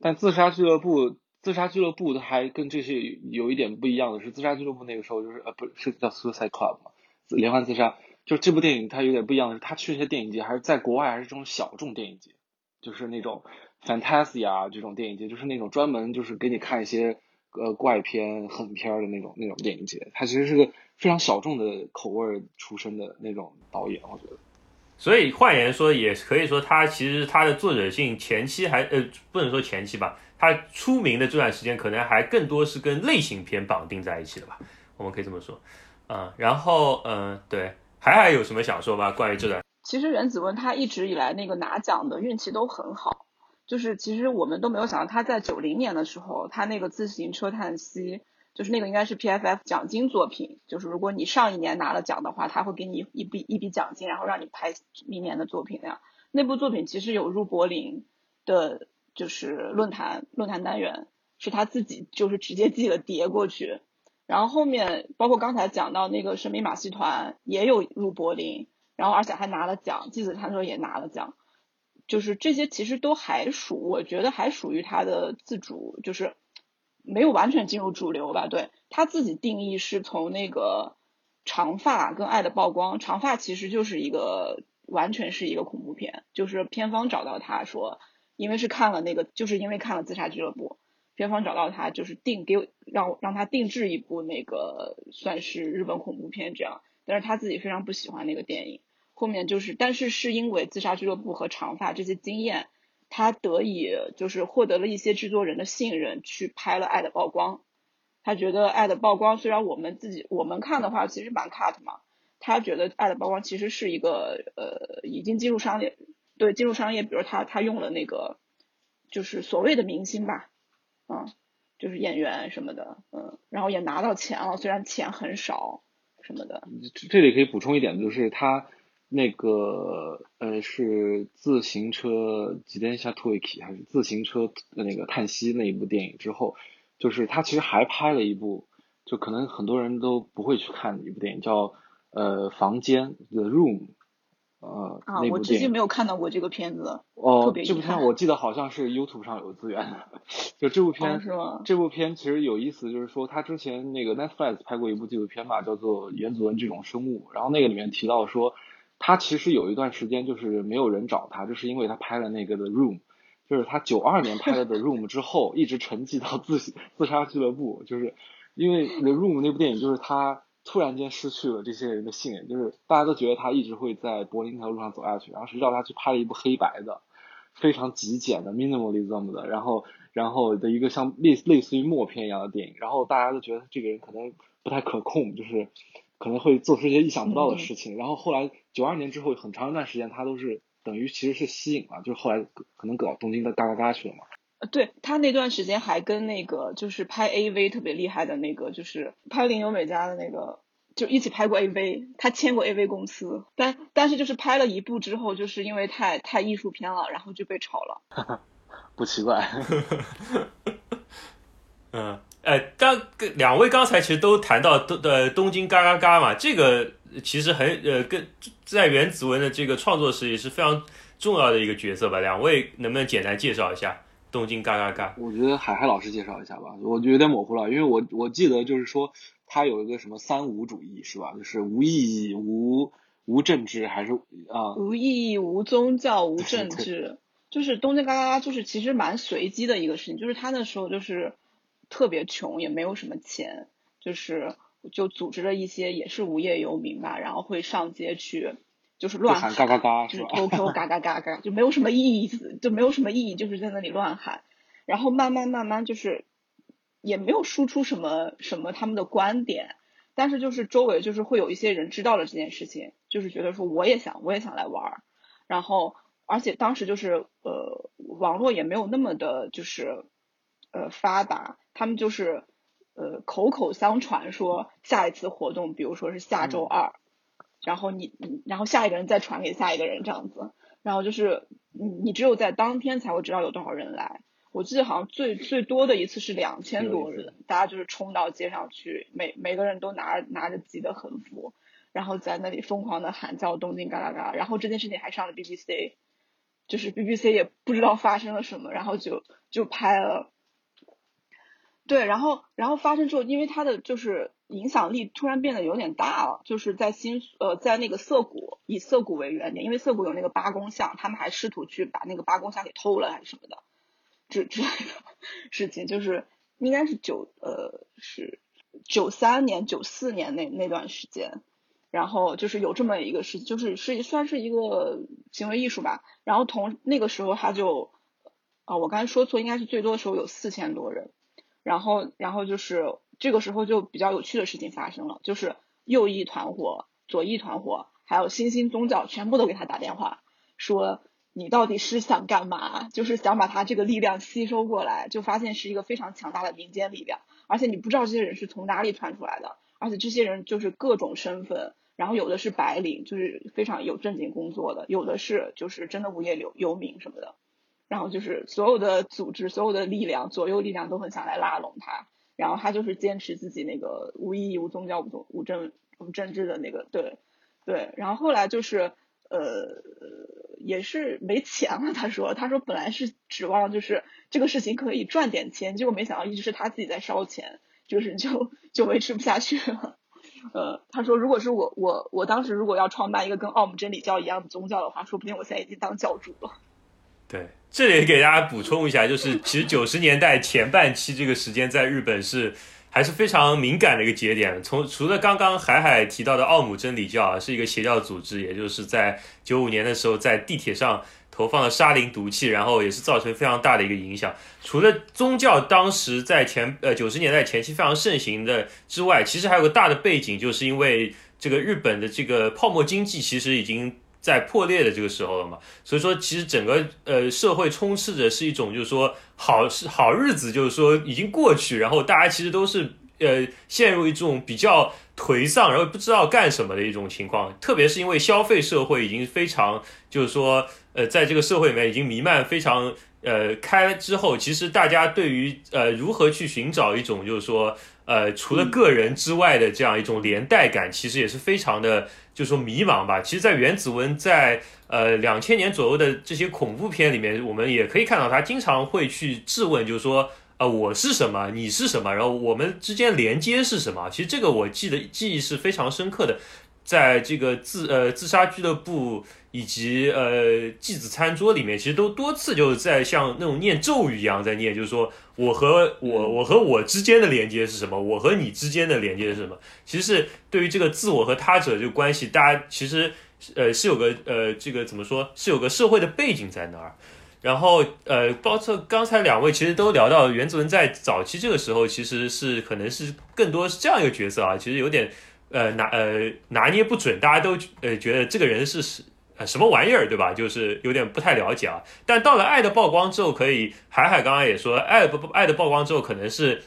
但自杀俱乐部，自杀俱乐部它还跟这些有一点不一样的是，自杀俱乐部那个时候就是呃不是叫 Suicide Club 嘛，连环自杀。就这部电影它有点不一样的是，它去那些电影节还是在国外还是这种小众电影节，就是那种 Fantasia 这种电影节，就是那种专门就是给你看一些呃怪片、狠片儿的那种那种电影节。它其实是个非常小众的口味儿出身的那种导演，我觉得。所以换言说，也可以说他其实他的作者性前期还呃不能说前期吧，他出名的这段时间可能还更多是跟类型片绑定在一起的吧，我们可以这么说，嗯，然后嗯对，还还有什么想说吧？关于这段？其实袁子文他一直以来那个拿奖的运气都很好，就是其实我们都没有想到他在九零年的时候，他那个自行车叹息。就是那个应该是 PFF 奖金作品，就是如果你上一年拿了奖的话，他会给你一笔一笔奖金，然后让你拍明年的作品那样。那部作品其实有入柏林的，就是论坛论坛单元，是他自己就是直接寄了碟过去。然后后面包括刚才讲到那个神秘马戏团也有入柏林，然后而且还拿了奖，季子他说也拿了奖，就是这些其实都还属，我觉得还属于他的自主，就是。没有完全进入主流吧？对他自己定义是从那个长发跟爱的曝光，长发其实就是一个完全是一个恐怖片，就是片方找到他说，因为是看了那个，就是因为看了自杀俱乐部，片方找到他就是定给让让他定制一部那个算是日本恐怖片这样，但是他自己非常不喜欢那个电影，后面就是但是是因为自杀俱乐部和长发这些经验。他得以就是获得了一些制作人的信任，去拍了《爱的曝光》。他觉得《爱的曝光》虽然我们自己我们看的话其实蛮 cut 嘛，他觉得《爱的曝光》其实是一个呃已经进入商业，对进入商业，比如他他用了那个就是所谓的明星吧，嗯，就是演员什么的，嗯，然后也拿到钱了，虽然钱很少什么的。这里可以补充一点，就是他。那个呃是自行车吉田下托伊奇还是自行车那个叹息那一部电影之后，就是他其实还拍了一部，就可能很多人都不会去看的一部电影，叫呃房间 The Room，呃啊我至今没有看到过这个片子，哦这部片我记得好像是 YouTube 上有资源的，就这部片是吗？这部片其实有意思，就是说他之前那个 Netflix 拍过一部纪录片吧，叫做原子文这种生物，然后那个里面提到说。他其实有一段时间就是没有人找他，就是因为他拍了那个的 Room，就是他九二年拍了的 Room 之后，一直沉寂到自自杀俱乐部，就是因为 The Room 那部电影，就是他突然间失去了这些人的信任，就是大家都觉得他一直会在柏林那条路上走下去，然后谁知道他去拍了一部黑白的，非常极简的 minimalism 的，然后然后的一个像类类似于默片一样的电影，然后大家都觉得这个人可能不太可控，就是。可能会做出一些意想不到的事情，然后后来九二年之后很长一段时间，他都是等于其实是吸引了，就是后来可能搞东京的嘎嘎嘎去了嘛。呃，对他那段时间还跟那个就是拍 AV 特别厉害的那个，就是拍林有美家的那个，就一起拍过 AV，他签过 AV 公司，但但是就是拍了一部之后，就是因为太太艺术片了，然后就被炒了。不奇怪。嗯。呃，刚两位刚才其实都谈到东的东京嘎嘎嘎嘛，这个其实很呃，跟在原子文的这个创作时也是非常重要的一个角色吧。两位能不能简单介绍一下东京嘎嘎嘎？我觉得海海老师介绍一下吧，我就有点模糊了，因为我我记得就是说他有一个什么三无主义是吧？就是无意义、无无政治还是啊？无意义、无宗教、无政 治，就是东京嘎嘎嘎，就是其实蛮随机的一个事情，就是他那时候就是。特别穷，也没有什么钱，就是就组织了一些也是无业游民吧，然后会上街去，就是乱喊，嘎嘎嘎，就是 QQ 嘎嘎嘎嘎，就没有什么意思，就没有什么意义，就是在那里乱喊，然后慢慢慢慢就是也没有输出什么什么他们的观点，但是就是周围就是会有一些人知道了这件事情，就是觉得说我也想我也想来玩儿，然后而且当时就是呃网络也没有那么的就是呃发达，他们就是呃口口相传说下一次活动，比如说是下周二，然后你你然后下一个人再传给下一个人这样子，然后就是你你只有在当天才会知道有多少人来。我记得好像最最多的一次是两千多人，大家就是冲到街上去，每每个人都拿拿着自己的横幅，然后在那里疯狂的喊叫东京嘎啦嘎，然后这件事情还上了 BBC，就是 BBC 也不知道发生了什么，然后就就拍了。对，然后然后发生之后，因为他的就是影响力突然变得有点大了，就是在新呃在那个涩谷以涩谷为原点，因为涩谷有那个八公像，他们还试图去把那个八公像给偷了还是什么的。之之类的 事情，就是应该是九呃是九三年九四年那那段时间，然后就是有这么一个事，就是是算是一个行为艺术吧。然后同那个时候他就啊，我刚才说错，应该是最多的时候有四千多人。然后然后就是这个时候就比较有趣的事情发生了，就是右翼团伙、左翼团伙还有新兴宗教全部都给他打电话说。你到底是想干嘛？就是想把他这个力量吸收过来，就发现是一个非常强大的民间力量，而且你不知道这些人是从哪里传出来的，而且这些人就是各种身份，然后有的是白领，就是非常有正经工作的，有的是就是真的无业游游民什么的，然后就是所有的组织、所有的力量、左右力量都很想来拉拢他，然后他就是坚持自己那个无意义、无宗教、无宗无政无政治的那个，对对，然后后来就是呃。也是没钱了，他说，他说本来是指望就是这个事情可以赚点钱，结果没想到一直是他自己在烧钱，就是就就维持不下去了。呃，他说如果是我我我当时如果要创办一个跟奥姆真理教一样的宗教的话，说不定我现在已经当教主了。对，这里给大家补充一下，就是其实九十年代前半期这个时间在日本是。还是非常敏感的一个节点。从除了刚刚海海提到的奥姆真理教啊，是一个邪教组织，也就是在九五年的时候在地铁上投放了沙林毒气，然后也是造成非常大的一个影响。除了宗教当时在前呃九十年代前期非常盛行的之外，其实还有个大的背景，就是因为这个日本的这个泡沫经济其实已经。在破裂的这个时候了嘛，所以说其实整个呃社会充斥着是一种就是说好是好日子，就是说已经过去，然后大家其实都是呃陷入一种比较颓丧，然后不知道干什么的一种情况。特别是因为消费社会已经非常就是说呃在这个社会里面已经弥漫非常呃开之后，其实大家对于呃如何去寻找一种就是说呃除了个人之外的这样一种连带感，其实也是非常的。就是说迷茫吧，其实，在原子文在呃两千年左右的这些恐怖片里面，我们也可以看到他经常会去质问，就是说，呃，我是什么，你是什么，然后我们之间连接是什么？其实这个我记得记忆是非常深刻的，在这个自呃自杀俱乐部。以及呃，继子餐桌里面，其实都多次就是在像那种念咒语一样在念，就是说我和我我和我之间的连接是什么，我和你之间的连接是什么？其实是对于这个自我和他者这个关系，大家其实呃是有个呃这个怎么说，是有个社会的背景在那儿。然后呃，包括刚才两位其实都聊到原子文在早期这个时候，其实是可能是更多是这样一个角色啊，其实有点呃拿呃拿捏不准，大家都呃觉得这个人是是。呃，什么玩意儿，对吧？就是有点不太了解啊。但到了《爱的曝光》之后，可以海海刚刚也说，《爱不爱的曝光》之后，可能是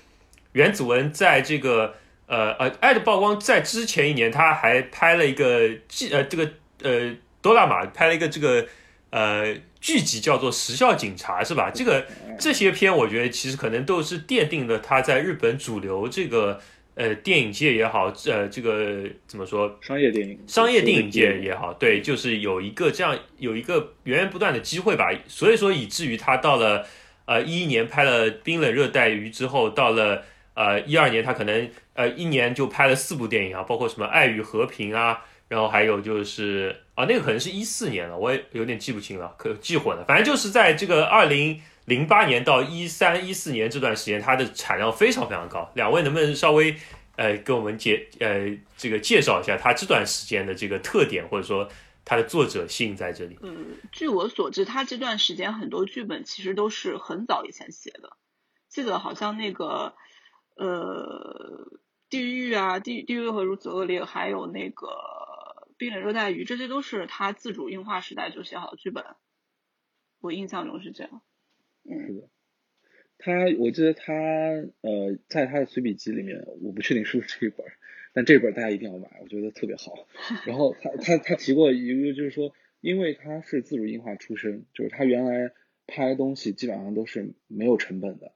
原子文在这个呃呃，《爱的曝光》在之前一年，他还拍了一个剧呃这个呃多拉玛拍了一个这个呃剧集，叫做《时效警察》，是吧？这个这些片，我觉得其实可能都是奠定了他在日本主流这个。呃，电影界也好，呃，这个怎么说？商业电影，商业电影界也好，对，就是有一个这样有一个源源不断的机会吧。所以说，以至于他到了呃一一年拍了《冰冷热带鱼》之后，到了呃一二年，他可能呃一年就拍了四部电影啊，包括什么《爱与和平》啊，然后还有就是啊，那个可能是一四年了，我也有点记不清了，可记混了。反正就是在这个二零。零八年到一三一四年这段时间，它的产量非常非常高。两位能不能稍微呃给我们介呃这个介绍一下它这段时间的这个特点，或者说它的作者性在这里？嗯，据我所知，他这段时间很多剧本其实都是很早以前写的。记得好像那个呃地狱啊，地地狱为何如此恶劣，还有那个冰冷热带鱼，这些都是他自主映画时代就写好的剧本。我印象中是这样。是的。他，我记得他，呃，在他的随笔集里面，我不确定是不是这一本，但这本大家一定要买，我觉得特别好。然后他他他提过一个，就是说，因为他是自主映画出身，就是他原来拍东西基本上都是没有成本的，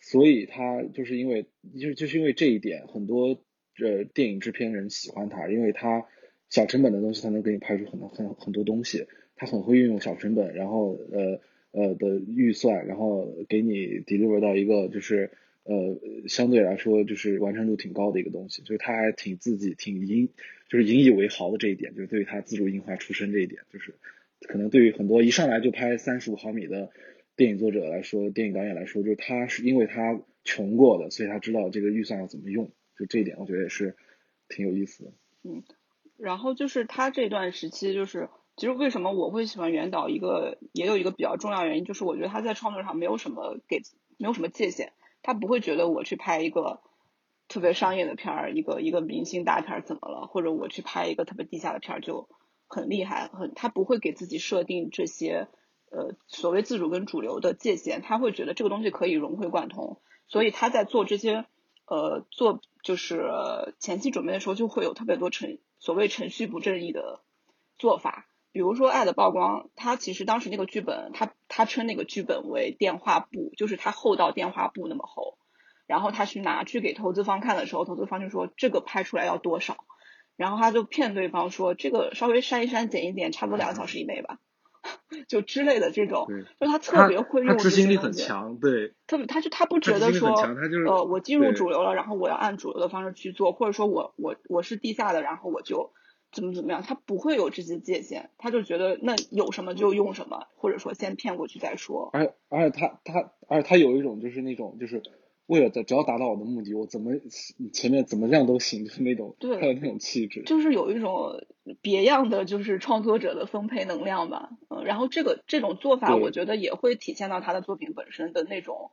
所以他就是因为就就是因为这一点，很多呃电影制片人喜欢他，因为他小成本的东西，他能给你拍出很多很很多东西，他很会运用小成本，然后呃。呃的预算，然后给你 deliver 到一个就是呃相对来说就是完成度挺高的一个东西，就是他还挺自己挺引就是引以为豪的这一点，就是对于他自主映画出身这一点，就是可能对于很多一上来就拍三十五毫米的电影作者来说，电影导演来说，就是他是因为他穷过的，所以他知道这个预算要怎么用，就这一点我觉得也是挺有意思的。嗯，然后就是他这段时期就是。其实为什么我会喜欢袁导？一个也有一个比较重要原因，就是我觉得他在创作上没有什么给，没有什么界限。他不会觉得我去拍一个特别商业的片儿，一个一个明星大片儿怎么了？或者我去拍一个特别地下的片儿就很厉害，很他不会给自己设定这些呃所谓自主跟主流的界限。他会觉得这个东西可以融会贯通，所以他在做这些呃做就是前期准备的时候，就会有特别多程所谓程序不正义的做法。比如说《爱的曝光》，他其实当时那个剧本，他他称那个剧本为电话簿，就是它厚到电话簿那么厚。然后他去拿去给投资方看的时候，投资方就说这个拍出来要多少，然后他就骗对方说这个稍微删一删减一点，差不多两个小时以内吧，就之类的这种，就他特别会用执行力很强，对，特别他就他不觉得说呃我进入主流了，然后我要按主流的方式去做，或者说我我我是地下的，然后我就。怎么怎么样，他不会有这些界限，他就觉得那有什么就用什么，或者说先骗过去再说。而而且他他而且他有一种就是那种就是为了只要达到我的目的，我怎么前面怎么样都行，就是那种对，他有那种气质，就是有一种别样的就是创作者的分配能量吧。嗯，然后这个这种做法，我觉得也会体现到他的作品本身的那种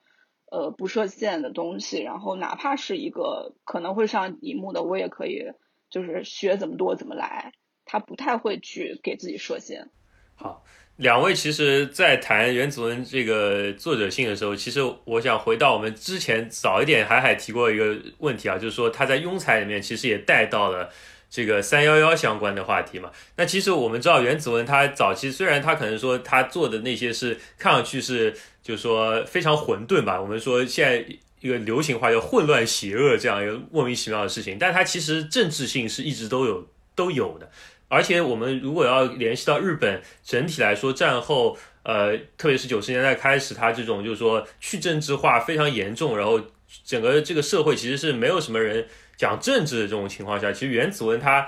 呃不设限的东西。然后哪怕是一个可能会上荧幕的，我也可以。就是学怎么多怎么来，他不太会去给自己设限。好，两位其实，在谈原子文这个作者性的时候，其实我想回到我们之前早一点海海提过一个问题啊，就是说他在庸才里面其实也带到了这个三幺幺相关的话题嘛。那其实我们知道原子文他早期虽然他可能说他做的那些是看上去是就是说非常混沌吧，我们说现在。一个流行话叫混乱邪恶这样一个莫名其妙的事情，但它其实政治性是一直都有都有的。而且我们如果要联系到日本整体来说，战后呃，特别是九十年代开始，它这种就是说去政治化非常严重，然后整个这个社会其实是没有什么人讲政治的这种情况下，其实原子文它。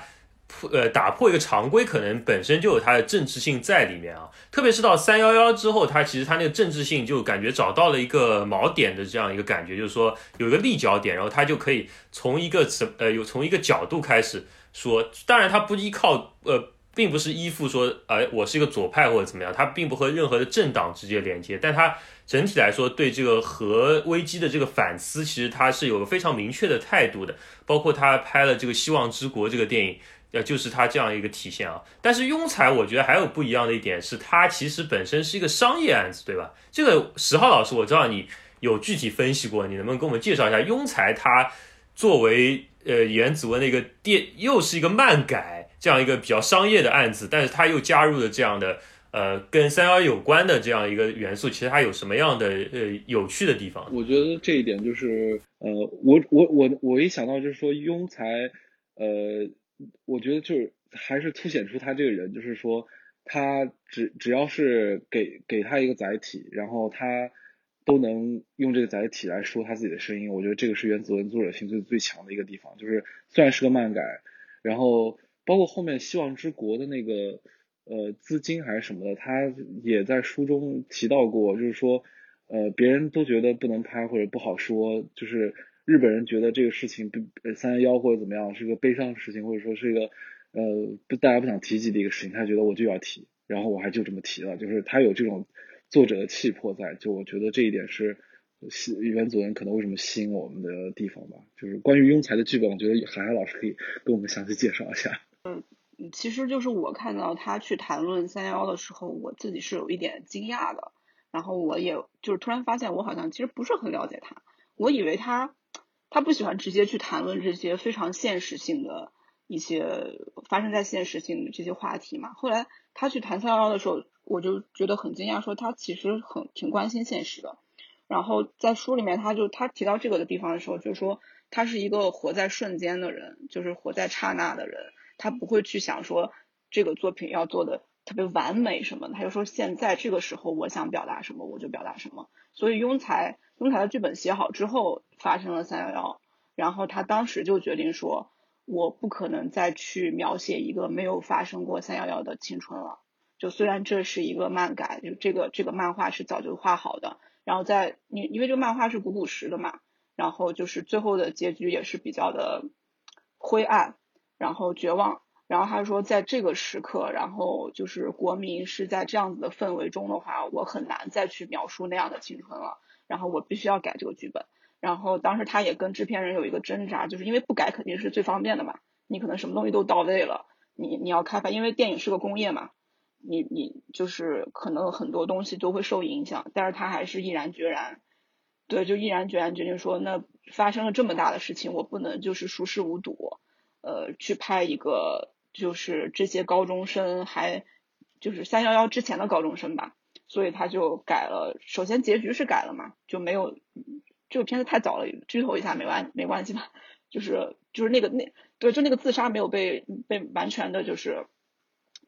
破呃打破一个常规，可能本身就有它的政治性在里面啊。特别是到三幺幺之后，它其实它那个政治性就感觉找到了一个锚点的这样一个感觉，就是说有一个立脚点，然后它就可以从一个什呃有从一个角度开始说。当然，它不依靠呃，并不是依附说呃我是一个左派或者怎么样，它并不和任何的政党直接连接。但它整体来说对这个核危机的这个反思，其实它是有个非常明确的态度的。包括他拍了这个《希望之国》这个电影。呃，就是他这样一个体现啊。但是庸才，我觉得还有不一样的一点是，他其实本身是一个商业案子，对吧？这个十号老师，我知道你有具体分析过，你能不能给我们介绍一下庸才？他作为呃原子文的一个电，又是一个漫改这样一个比较商业的案子，但是他又加入了这样的呃跟三幺有关的这样一个元素，其实它有什么样的呃有趣的地方？我觉得这一点就是呃，我我我我一想到就是说庸才呃。我觉得就是还是凸显出他这个人，就是说他只只要是给给他一个载体，然后他都能用这个载体来说他自己的声音。我觉得这个是原子文作者性最最强的一个地方，就是虽然是个漫改，然后包括后面希望之国的那个呃资金还是什么的，他也在书中提到过，就是说呃别人都觉得不能拍或者不好说，就是。日本人觉得这个事情呃三幺幺或者怎么样是个悲伤的事情，或者说是一个呃不大家不想提及的一个事情，他觉得我就要提，然后我还就这么提了，就是他有这种作者的气魄在，就我觉得这一点是吸原子文可能为什么吸引我们的地方吧。就是关于庸才的剧本，我觉得海海老师可以跟我们详细介绍一下。嗯其实就是我看到他去谈论三幺幺的时候，我自己是有一点惊讶的。然后我也就是突然发现，我好像其实不是很了解他。我以为他他不喜欢直接去谈论这些非常现实性的一些发生在现实性的这些话题嘛。后来他去谈三幺幺的时候，我就觉得很惊讶，说他其实很挺关心现实的。然后在书里面，他就他提到这个的地方的时候，就说他是一个活在瞬间的人，就是活在刹那的人。他不会去想说这个作品要做的特别完美什么的，他就说现在这个时候我想表达什么我就表达什么。所以庸才庸才的剧本写好之后发生了三幺幺，然后他当时就决定说，我不可能再去描写一个没有发生过三幺幺的青春了。就虽然这是一个漫改，就这个这个漫画是早就画好的，然后在你因为这个漫画是古古时的嘛，然后就是最后的结局也是比较的灰暗。然后绝望，然后他说，在这个时刻，然后就是国民是在这样子的氛围中的话，我很难再去描述那样的青春了。然后我必须要改这个剧本。然后当时他也跟制片人有一个挣扎，就是因为不改肯定是最方便的嘛，你可能什么东西都到位了，你你要开发，因为电影是个工业嘛，你你就是可能很多东西都会受影响，但是他还是毅然决然，对，就毅然决然决定说，那发生了这么大的事情，我不能就是熟视无睹。呃，去拍一个就是这些高中生还就是三幺幺之前的高中生吧，所以他就改了。首先结局是改了嘛，就没有这个片子太早了，剧透一下没关没关系吧。就是就是那个那对，就那个自杀没有被被完全的就是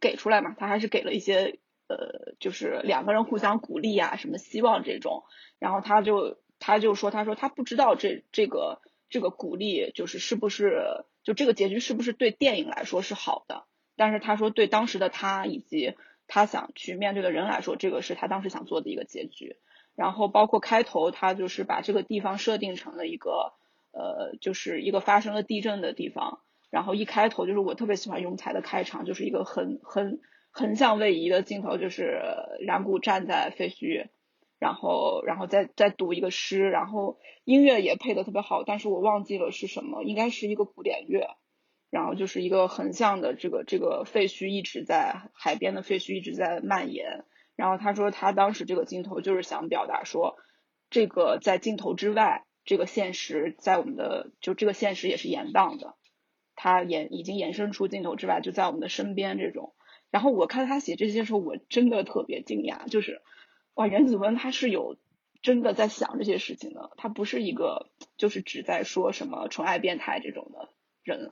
给出来嘛，他还是给了一些呃，就是两个人互相鼓励啊，什么希望这种。然后他就他就说，他说他不知道这这个这个鼓励就是是不是。就这个结局是不是对电影来说是好的？但是他说对当时的他以及他想去面对的人来说，这个是他当时想做的一个结局。然后包括开头，他就是把这个地方设定成了一个呃，就是一个发生了地震的地方。然后一开头就是我特别喜欢庸才的开场，就是一个很很横向位移的镜头，就是然谷站在废墟。然后，然后再再读一个诗，然后音乐也配的特别好，但是我忘记了是什么，应该是一个古典乐，然后就是一个横向的这个这个废墟一直在海边的废墟一直在蔓延，然后他说他当时这个镜头就是想表达说，这个在镜头之外，这个现实在我们的就这个现实也是延宕的，他延已经延伸出镜头之外，就在我们的身边这种，然后我看他写这些时候，我真的特别惊讶，就是。哇，袁子文他是有真的在想这些事情的，他不是一个就是只在说什么纯爱变态这种的人。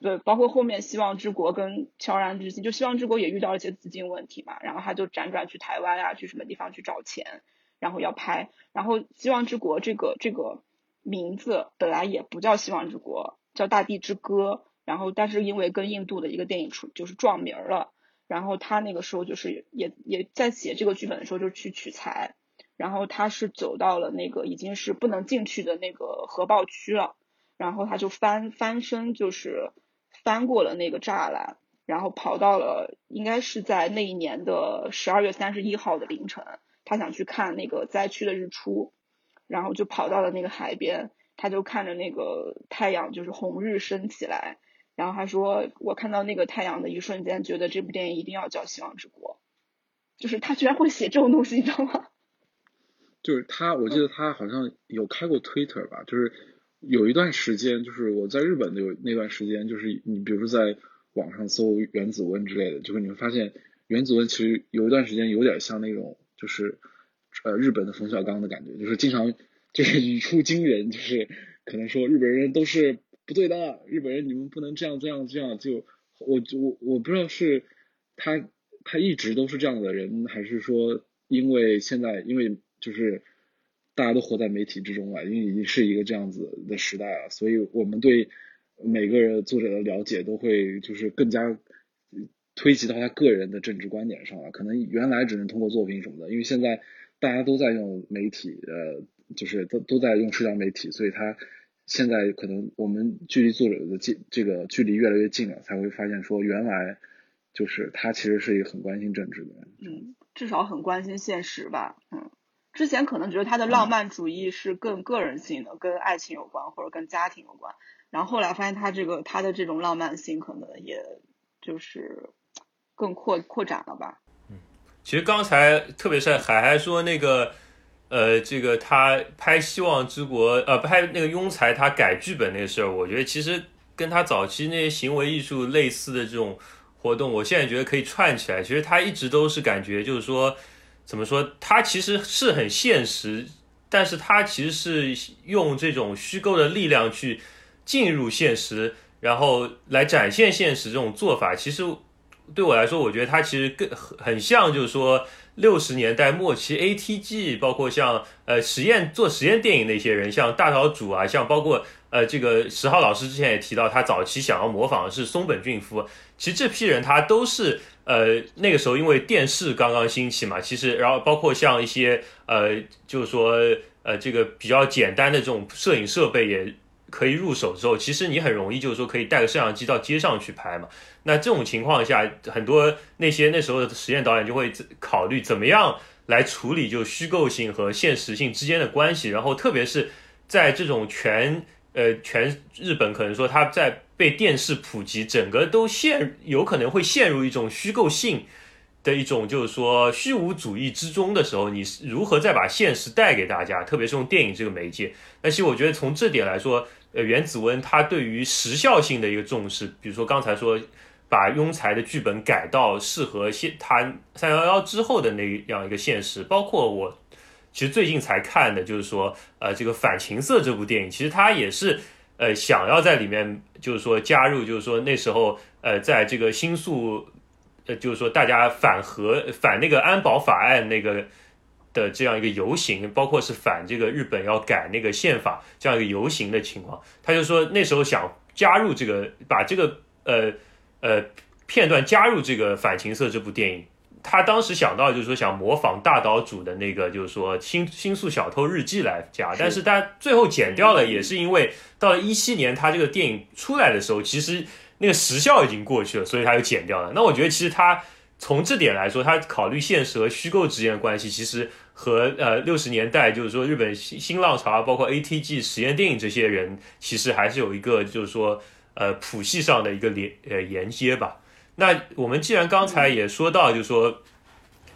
对，包括后面希望之国跟悄然之心，就希望之国也遇到一些资金问题嘛，然后他就辗转去台湾啊，去什么地方去找钱，然后要拍。然后希望之国这个这个名字本来也不叫希望之国，叫大地之歌，然后但是因为跟印度的一个电影出就是撞名了。然后他那个时候就是也也在写这个剧本的时候就去取材，然后他是走到了那个已经是不能进去的那个核爆区了，然后他就翻翻身就是翻过了那个栅栏，然后跑到了应该是在那一年的十二月三十一号的凌晨，他想去看那个灾区的日出，然后就跑到了那个海边，他就看着那个太阳就是红日升起来。然后他说：“我看到那个太阳的一瞬间，觉得这部电影一定要叫《希望之国》，就是他居然会写这种东西，你知道吗？” 就是他，我记得他好像有开过 Twitter 吧，就是有一段时间，就是我在日本的有那段时间，就是你比如说在网上搜原子温之类的，就是你会发现原子温其实有一段时间有点像那种就是呃日本的冯小刚的感觉，就是经常就是语出惊人，就是可能说日本人都是。不对的，日本人你们不能这样这样这样，就我我我不知道是他他一直都是这样的人，还是说因为现在因为就是大家都活在媒体之中了，因为已经是一个这样子的时代了，所以我们对每个人作者的了解都会就是更加推及到他个人的政治观点上了。可能原来只能通过作品什么的，因为现在大家都在用媒体，呃，就是都都在用社交媒体，所以他。现在可能我们距离作者的近，这个距离越来越近了，才会发现说原来就是他其实是一个很关心政治的人，嗯，至少很关心现实吧，嗯，之前可能觉得他的浪漫主义是更个人性的，跟爱情有关或者跟家庭有关，然后后来发现他这个他的这种浪漫性可能也就是更扩扩展了吧。嗯其实刚才特别是海海说那个，呃，这个他拍《希望之国》呃，拍那个庸才他改剧本那事儿，我觉得其实跟他早期那些行为艺术类似的这种活动，我现在觉得可以串起来。其实他一直都是感觉就是说，怎么说，他其实是很现实，但是他其实是用这种虚构的力量去进入现实，然后来展现现实这种做法，其实。对我来说，我觉得他其实更很像，就是说六十年代末期 ATG，包括像呃实验做实验电影那些人，像大岛主啊，像包括呃这个十号老师之前也提到，他早期想要模仿的是松本俊夫。其实这批人他都是呃那个时候因为电视刚刚兴起嘛，其实然后包括像一些呃就是说呃这个比较简单的这种摄影设备也。可以入手之后，其实你很容易就是说可以带个摄像机到街上去拍嘛。那这种情况下，很多那些那时候的实验导演就会考虑怎么样来处理就虚构性和现实性之间的关系。然后特别是在这种全呃全日本可能说它在被电视普及，整个都陷有可能会陷入一种虚构性的一种就是说虚无主义之中的时候，你是如何再把现实带给大家？特别是用电影这个媒介。那其实我觉得从这点来说。呃，原子温他对于时效性的一个重视，比如说刚才说把庸才的剧本改到适合现他三幺幺之后的那样一个现实，包括我其实最近才看的，就是说呃这个反情色这部电影，其实他也是呃想要在里面就是说加入，就是说那时候呃在这个新宿呃就是说大家反核反那个安保法案那个。的这样一个游行，包括是反这个日本要改那个宪法这样一个游行的情况，他就说那时候想加入这个，把这个呃呃片段加入这个反情色这部电影。他当时想到就是说想模仿大岛主的那个，就是说新新宿小偷日记来加，但是他最后剪掉了，也是因为到了一七年他这个电影出来的时候，其实那个时效已经过去了，所以他就剪掉了。那我觉得其实他从这点来说，他考虑现实和虚构之间的关系，其实。和呃六十年代就是说日本新新浪潮啊，包括 ATG 实验电影这些人，其实还是有一个就是说呃谱系上的一个连呃连接吧。那我们既然刚才也说到，就是说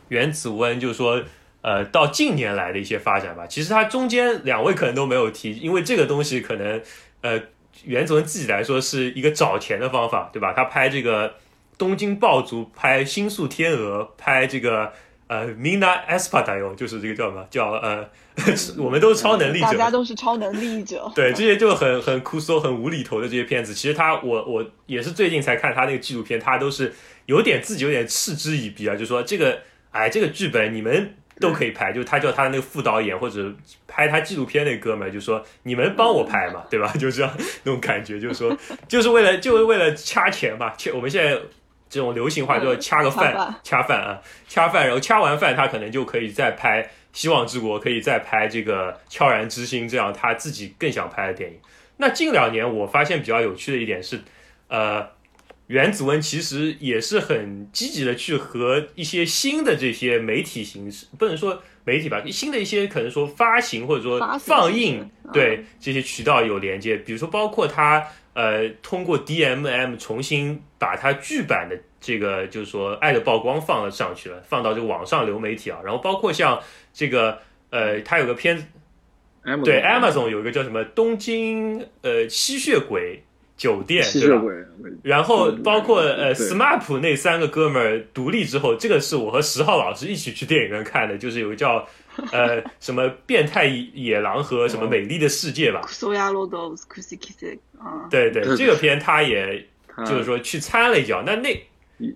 原子温，就是说呃到近年来的一些发展吧，其实它中间两位可能都没有提，因为这个东西可能呃原子温自己来说是一个找钱的方法，对吧？他拍这个东京暴族，拍星宿天鹅，拍这个。呃，Mina Espada 就是这个叫什么？叫呃，我们都是超能力者，大家都是超能力者。对，这些就很很酷搜、很无厘头的这些片子，其实他我我也是最近才看他那个纪录片，他都是有点自己有点嗤之以鼻啊，就说这个哎，这个剧本你们都可以拍，就他叫他那个副导演或者拍他纪录片那哥们儿就说你们帮我拍嘛，对吧？就这样那种感觉，就是说就是为了就是为了掐钱嘛，掐我们现在。这种流行话就掐个饭，掐饭啊，掐饭，然后掐完饭，他可能就可以再拍《希望之国》，可以再拍这个《悄然之心》这样他自己更想拍的电影。那近两年我发现比较有趣的一点是，呃，原子温其实也是很积极的去和一些新的这些媒体形式，不能说媒体吧，新的一些可能说发行或者说放映，对这些渠道有连接，比如说包括他。呃，通过 DMM 重新把它剧版的这个，就是说《爱的曝光》放了上去了，放到这个网上流媒体啊。然后包括像这个，呃，他有个片子，对，Amazon 有一个叫什么《东京呃吸血鬼酒店》，对吧？然后包括呃 SMAP 那三个哥们儿独立之后，这个是我和十号老师一起去电影院看的，就是有个叫。呃，什么变态野狼和什么美丽的世界吧？对对，这个片他也就是说去参了一脚，那那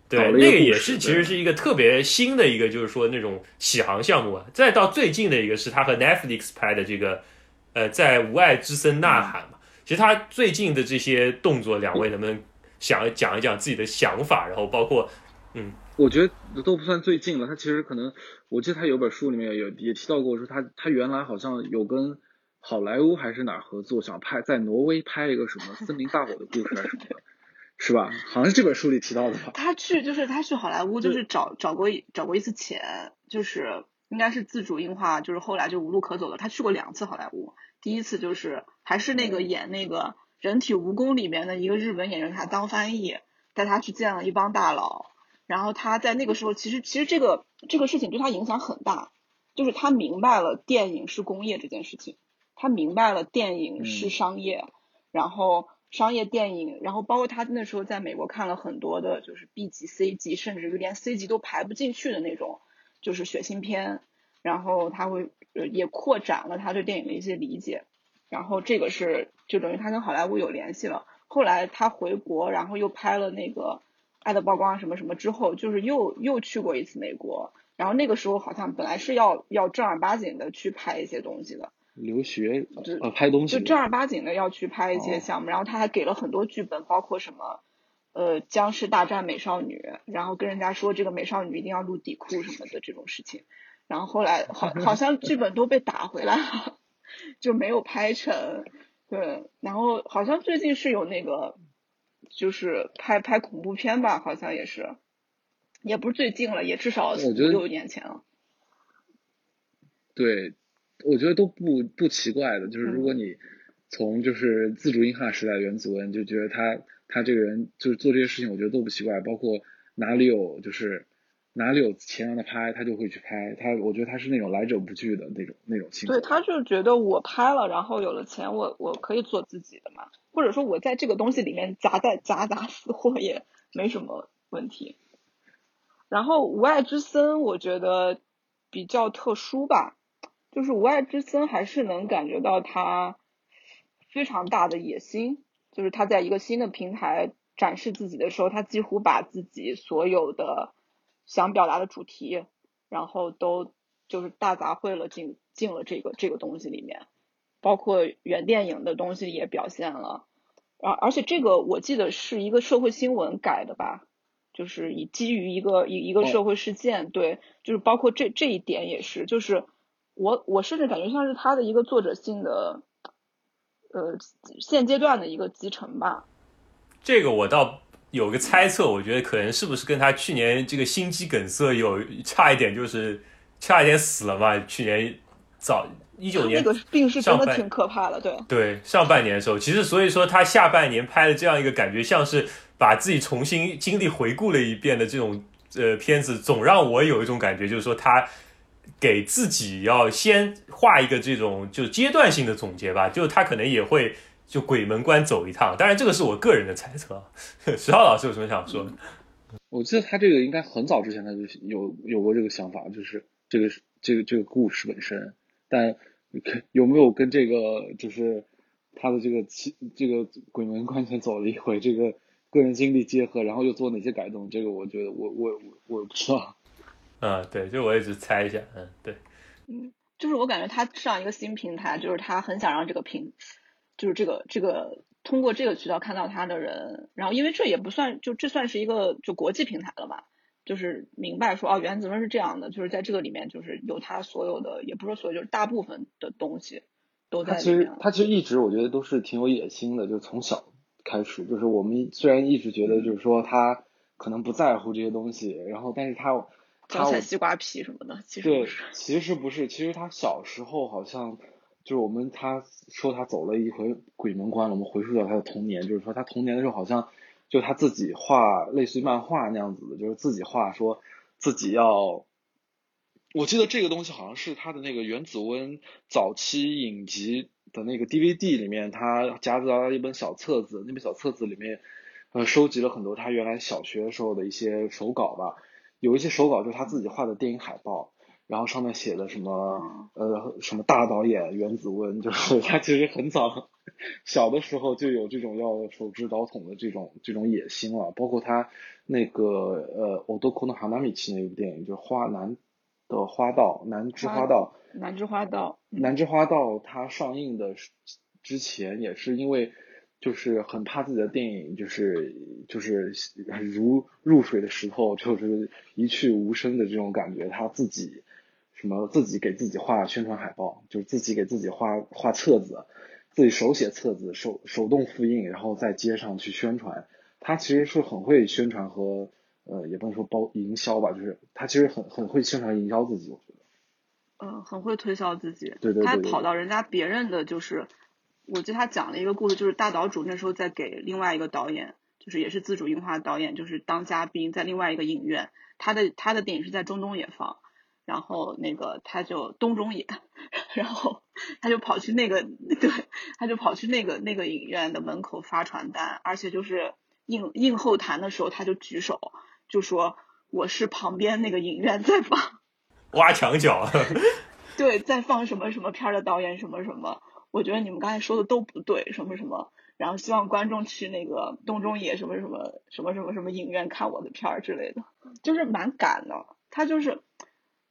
对那个也是其实是一个特别新的一个就是说那种启航项目啊。再到最近的一个是他和 Netflix 拍的这个呃，在无爱之森呐喊嘛。其实他最近的这些动作，两位能不能想讲一讲自己的想法？然后包括嗯。我觉得都不算最近了，他其实可能，我记得他有本书里面有也提到过，说他他原来好像有跟好莱坞还是哪合作，想拍在挪威拍一个什么森林大火的故事还是什么的，是吧？好像是这本书里提到的吧。他去就是他去好莱坞就是找找过找过一次钱，就是应该是自主硬化，就是后来就无路可走了。他去过两次好莱坞，第一次就是还是那个演那个人体蜈蚣里面的一个日本演员，他当翻译，带他去见了一帮大佬。然后他在那个时候，其实其实这个这个事情对他影响很大，就是他明白了电影是工业这件事情，他明白了电影是商业，然后商业电影，然后包括他那时候在美国看了很多的，就是 B 级、C 级，甚至于连 C 级都排不进去的那种。就是血腥片，然后他会呃也扩展了他对电影的一些理解，然后这个是就等于他跟好莱坞有联系了。后来他回国，然后又拍了那个《爱的曝光》什么什么之后，就是又又去过一次美国，然后那个时候好像本来是要要正儿八经的去拍一些东西的，留学就呃拍东西就正儿八经的要去拍一些项目，然后他还给了很多剧本，包括什么。呃，僵尸大战美少女，然后跟人家说这个美少女一定要露底裤什么的这种事情，然后后来好好像剧本都被打回来了，就没有拍成。对，然后好像最近是有那个，就是拍拍恐怖片吧，好像也是，也不是最近了，也至少五六年前了。对，我觉得都不不奇怪的，就是如果你从就是自主映画时代原子文就觉得他。他这个人就是做这些事情，我觉得都不奇怪。包括哪里有就是哪里有钱让他拍，他就会去拍。他我觉得他是那种来者不拒的那种那种性格。对，他就觉得我拍了，然后有了钱，我我可以做自己的嘛，或者说我在这个东西里面夹带夹杂私货也没什么问题。然后无爱之森，我觉得比较特殊吧，就是无爱之森还是能感觉到他非常大的野心。就是他在一个新的平台展示自己的时候，他几乎把自己所有的想表达的主题，然后都就是大杂烩了进进了这个这个东西里面，包括原电影的东西也表现了，而而且这个我记得是一个社会新闻改的吧，就是以基于一个一一个社会事件，对，就是包括这这一点也是，就是我我甚至感觉像是他的一个作者性的。呃，现阶段的一个集成吧。这个我倒有个猜测，我觉得可能是不是跟他去年这个心肌梗塞有差一点，就是差一点死了嘛？去年早一九年那个病是真的挺可怕的，对对。上半年的时候，其实所以说他下半年拍的这样一个感觉，像是把自己重新经历回顾了一遍的这种呃片子，总让我有一种感觉，就是说他。给自己要先画一个这种就阶段性的总结吧，就他可能也会就鬼门关走一趟，当然这个是我个人的猜测。石浩老师有什么想说的？我记得他这个应该很早之前他就有有过这个想法，就是这个这个这个故事本身，但有没有跟这个就是他的这个这个鬼门关前走了一回，这个个人经历结合，然后又做哪些改动？这个我觉得我我我我不知道。嗯，对，就我一直猜一下，嗯，对，嗯，就是我感觉他上一个新平台，就是他很想让这个平，就是这个这个通过这个渠道看到他的人，然后因为这也不算，就这算是一个就国际平台了吧，就是明白说哦，原子论是这样的，就是在这个里面就是有他所有的，也不是说所有，就是大部分的东西都在里面。他其实他其实一直我觉得都是挺有野心的，就从小开始，就是我们虽然一直觉得就是说他可能不在乎这些东西，然后但是他。脚踩西瓜皮什么的，其实对，其实不是。其实他小时候好像就是我们他说他走了一回鬼门关了。我们回溯到他的童年，就是说他童年的时候好像就他自己画类似于漫画那样子的，就是自己画，说自己要。我记得这个东西好像是他的那个原子温早期影集的那个 DVD 里面，他夹杂了一本小册子，那本小册子里面呃收集了很多他原来小学时候的一些手稿吧。有一些手稿就是他自己画的电影海报，然后上面写的什么呃什么大导演袁子温，就是他其实很早小的时候就有这种要手执导筒的这种这种野心了。包括他那个呃我都空的哈纳米奇那部电影，就是花男的花道南之花道南之花道南之花道，它上映的之前也是因为。就是很怕自己的电影，就是就是如入水的石头，就是一去无声的这种感觉。他自己什么自己给自己画宣传海报，就是自己给自己画画册子，自己手写册子，手手动复印，然后在街上去宣传。他其实是很会宣传和呃，也不能说包营销吧，就是他其实很很会宣传营销自己，我觉得。嗯，很会推销自己。对对对他对跑到人家别人的就是，我记得他讲了一个故事，就是大岛主那时候在给另外一个导演，就是也是自主映画导演，就是当嘉宾在另外一个影院，他的他的电影是在中东也放，然后那个他就东中野，然后他就跑去那个 对，他就跑去那个那个影院的门口发传单，而且就是映映后谈的时候他就举手就说我是旁边那个影院在放。挖墙脚，对，在放什么什么片儿的导演什么什么，我觉得你们刚才说的都不对，什么什么，然后希望观众去那个东中野什么什么什么什么什么影院看我的片儿之类的，就是蛮赶的，他就是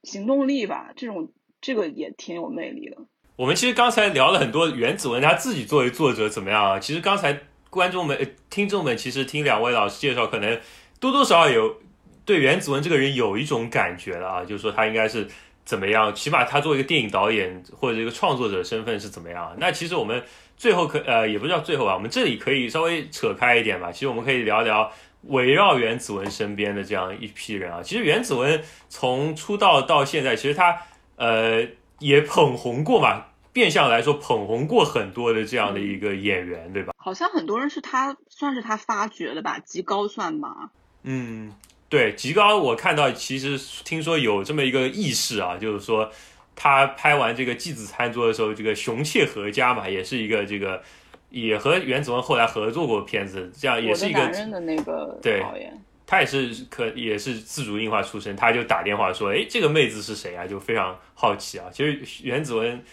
行动力吧，这种这个也挺有魅力的。我们其实刚才聊了很多原子文他自己作为作者怎么样啊？其实刚才观众们、呃听众们其实听两位老师介绍，可能多多少少有对原子文这个人有一种感觉了啊，就是说他应该是怎么样，起码他作为一个电影导演或者一个创作者身份是怎么样。那其实我们最后可呃也不叫最后吧，我们这里可以稍微扯开一点吧。其实我们可以聊聊围绕袁子文身边的这样一批人啊。其实袁子文从出道到现在，其实他呃也捧红过嘛，变相来说捧红过很多的这样的一个演员，对吧？好像很多人是他算是他发掘的吧，极高算吗？嗯，对，极高我看到其实听说有这么一个轶事啊，就是说他拍完这个《继子餐桌》的时候，这个熊切合家嘛，也是一个这个也和袁子文后来合作过片子，这样也是一个我的的那个对导演，他也是可也是自主映画出身，他就打电话说，哎，这个妹子是谁啊？就非常好奇啊。其实袁子文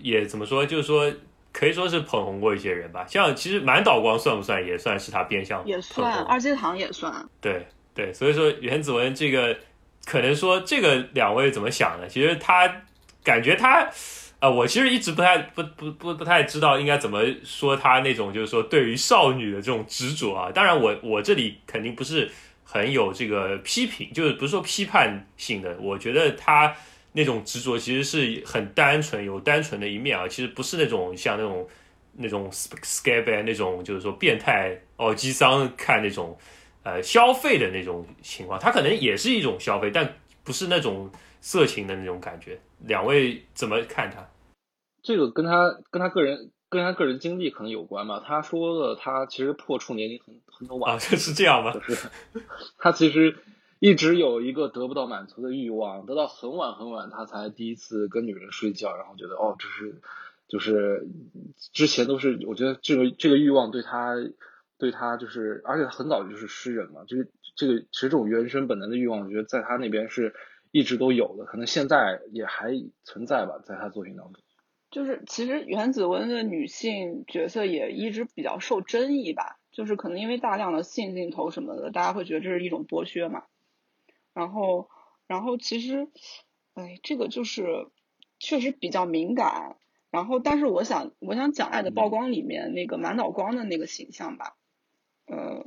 也怎么说，就是说可以说是捧红过一些人吧。像其实满岛光算不算，也算是他变相也算，二阶堂也算。对对，所以说袁子文这个，可能说这个两位怎么想的？其实他感觉他，呃，我其实一直不太不不不不太知道应该怎么说他那种就是说对于少女的这种执着啊。当然我我这里肯定不是很有这个批评，就是不是说批判性的，我觉得他那种执着其实是很单纯，有单纯的一面啊，其实不是那种像那种那种 scab 那种就是说变态哦基桑看那种。呃，消费的那种情况，他可能也是一种消费，但不是那种色情的那种感觉。两位怎么看他？这个跟他跟他个人跟他个人经历可能有关吧。他说了，他其实破处年龄很很晚，啊，这是这样吗？就是 他其实一直有一个得不到满足的欲望，得到很晚很晚，他才第一次跟女人睡觉，然后觉得哦，这是就是之前都是我觉得这个这个欲望对他。对他就是，而且很早就是诗人嘛，就是这个其实这种原生本能的欲望，我觉得在他那边是一直都有的，可能现在也还存在吧，在他作品当中。就是其实原子文的女性角色也一直比较受争议吧，就是可能因为大量的性镜头什么的，大家会觉得这是一种剥削嘛。然后，然后其实，哎，这个就是确实比较敏感。然后，但是我想，我想讲《爱的曝光》里面那个满脑光的那个形象吧。呃，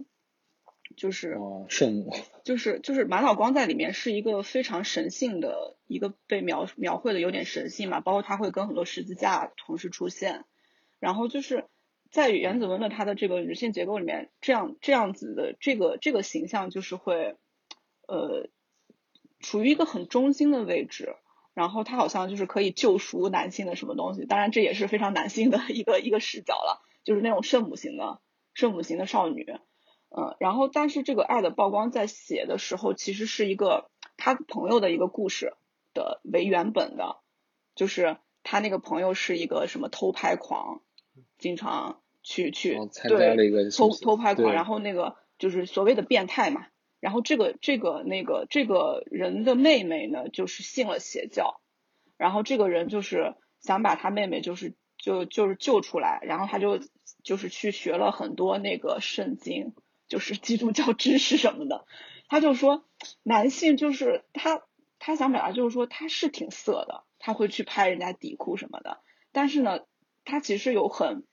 就是哦，圣母，就是就是满岛光在里面是一个非常神性的一个被描描绘的有点神性嘛，包括他会跟很多十字架同时出现，然后就是在原子文的他的这个女性结构里面，这样这样子的这个这个形象就是会呃处于一个很中心的位置，然后他好像就是可以救赎男性的什么东西，当然这也是非常男性的一个一个视角了，就是那种圣母型的。圣母型的少女，嗯，然后但是这个爱的曝光在写的时候，其实是一个他朋友的一个故事的为原本的，就是他那个朋友是一个什么偷拍狂，经常去去对偷偷拍狂，然后那个就是所谓的变态嘛，然后这个这个那个这个人的妹妹呢，就是信了邪教，然后这个人就是想把他妹妹就是就就是救出来，然后他就。就是去学了很多那个圣经，就是基督教知识什么的。他就说，男性就是他，他想表达就是说他是挺色的，他会去拍人家底裤什么的。但是呢，他其实有很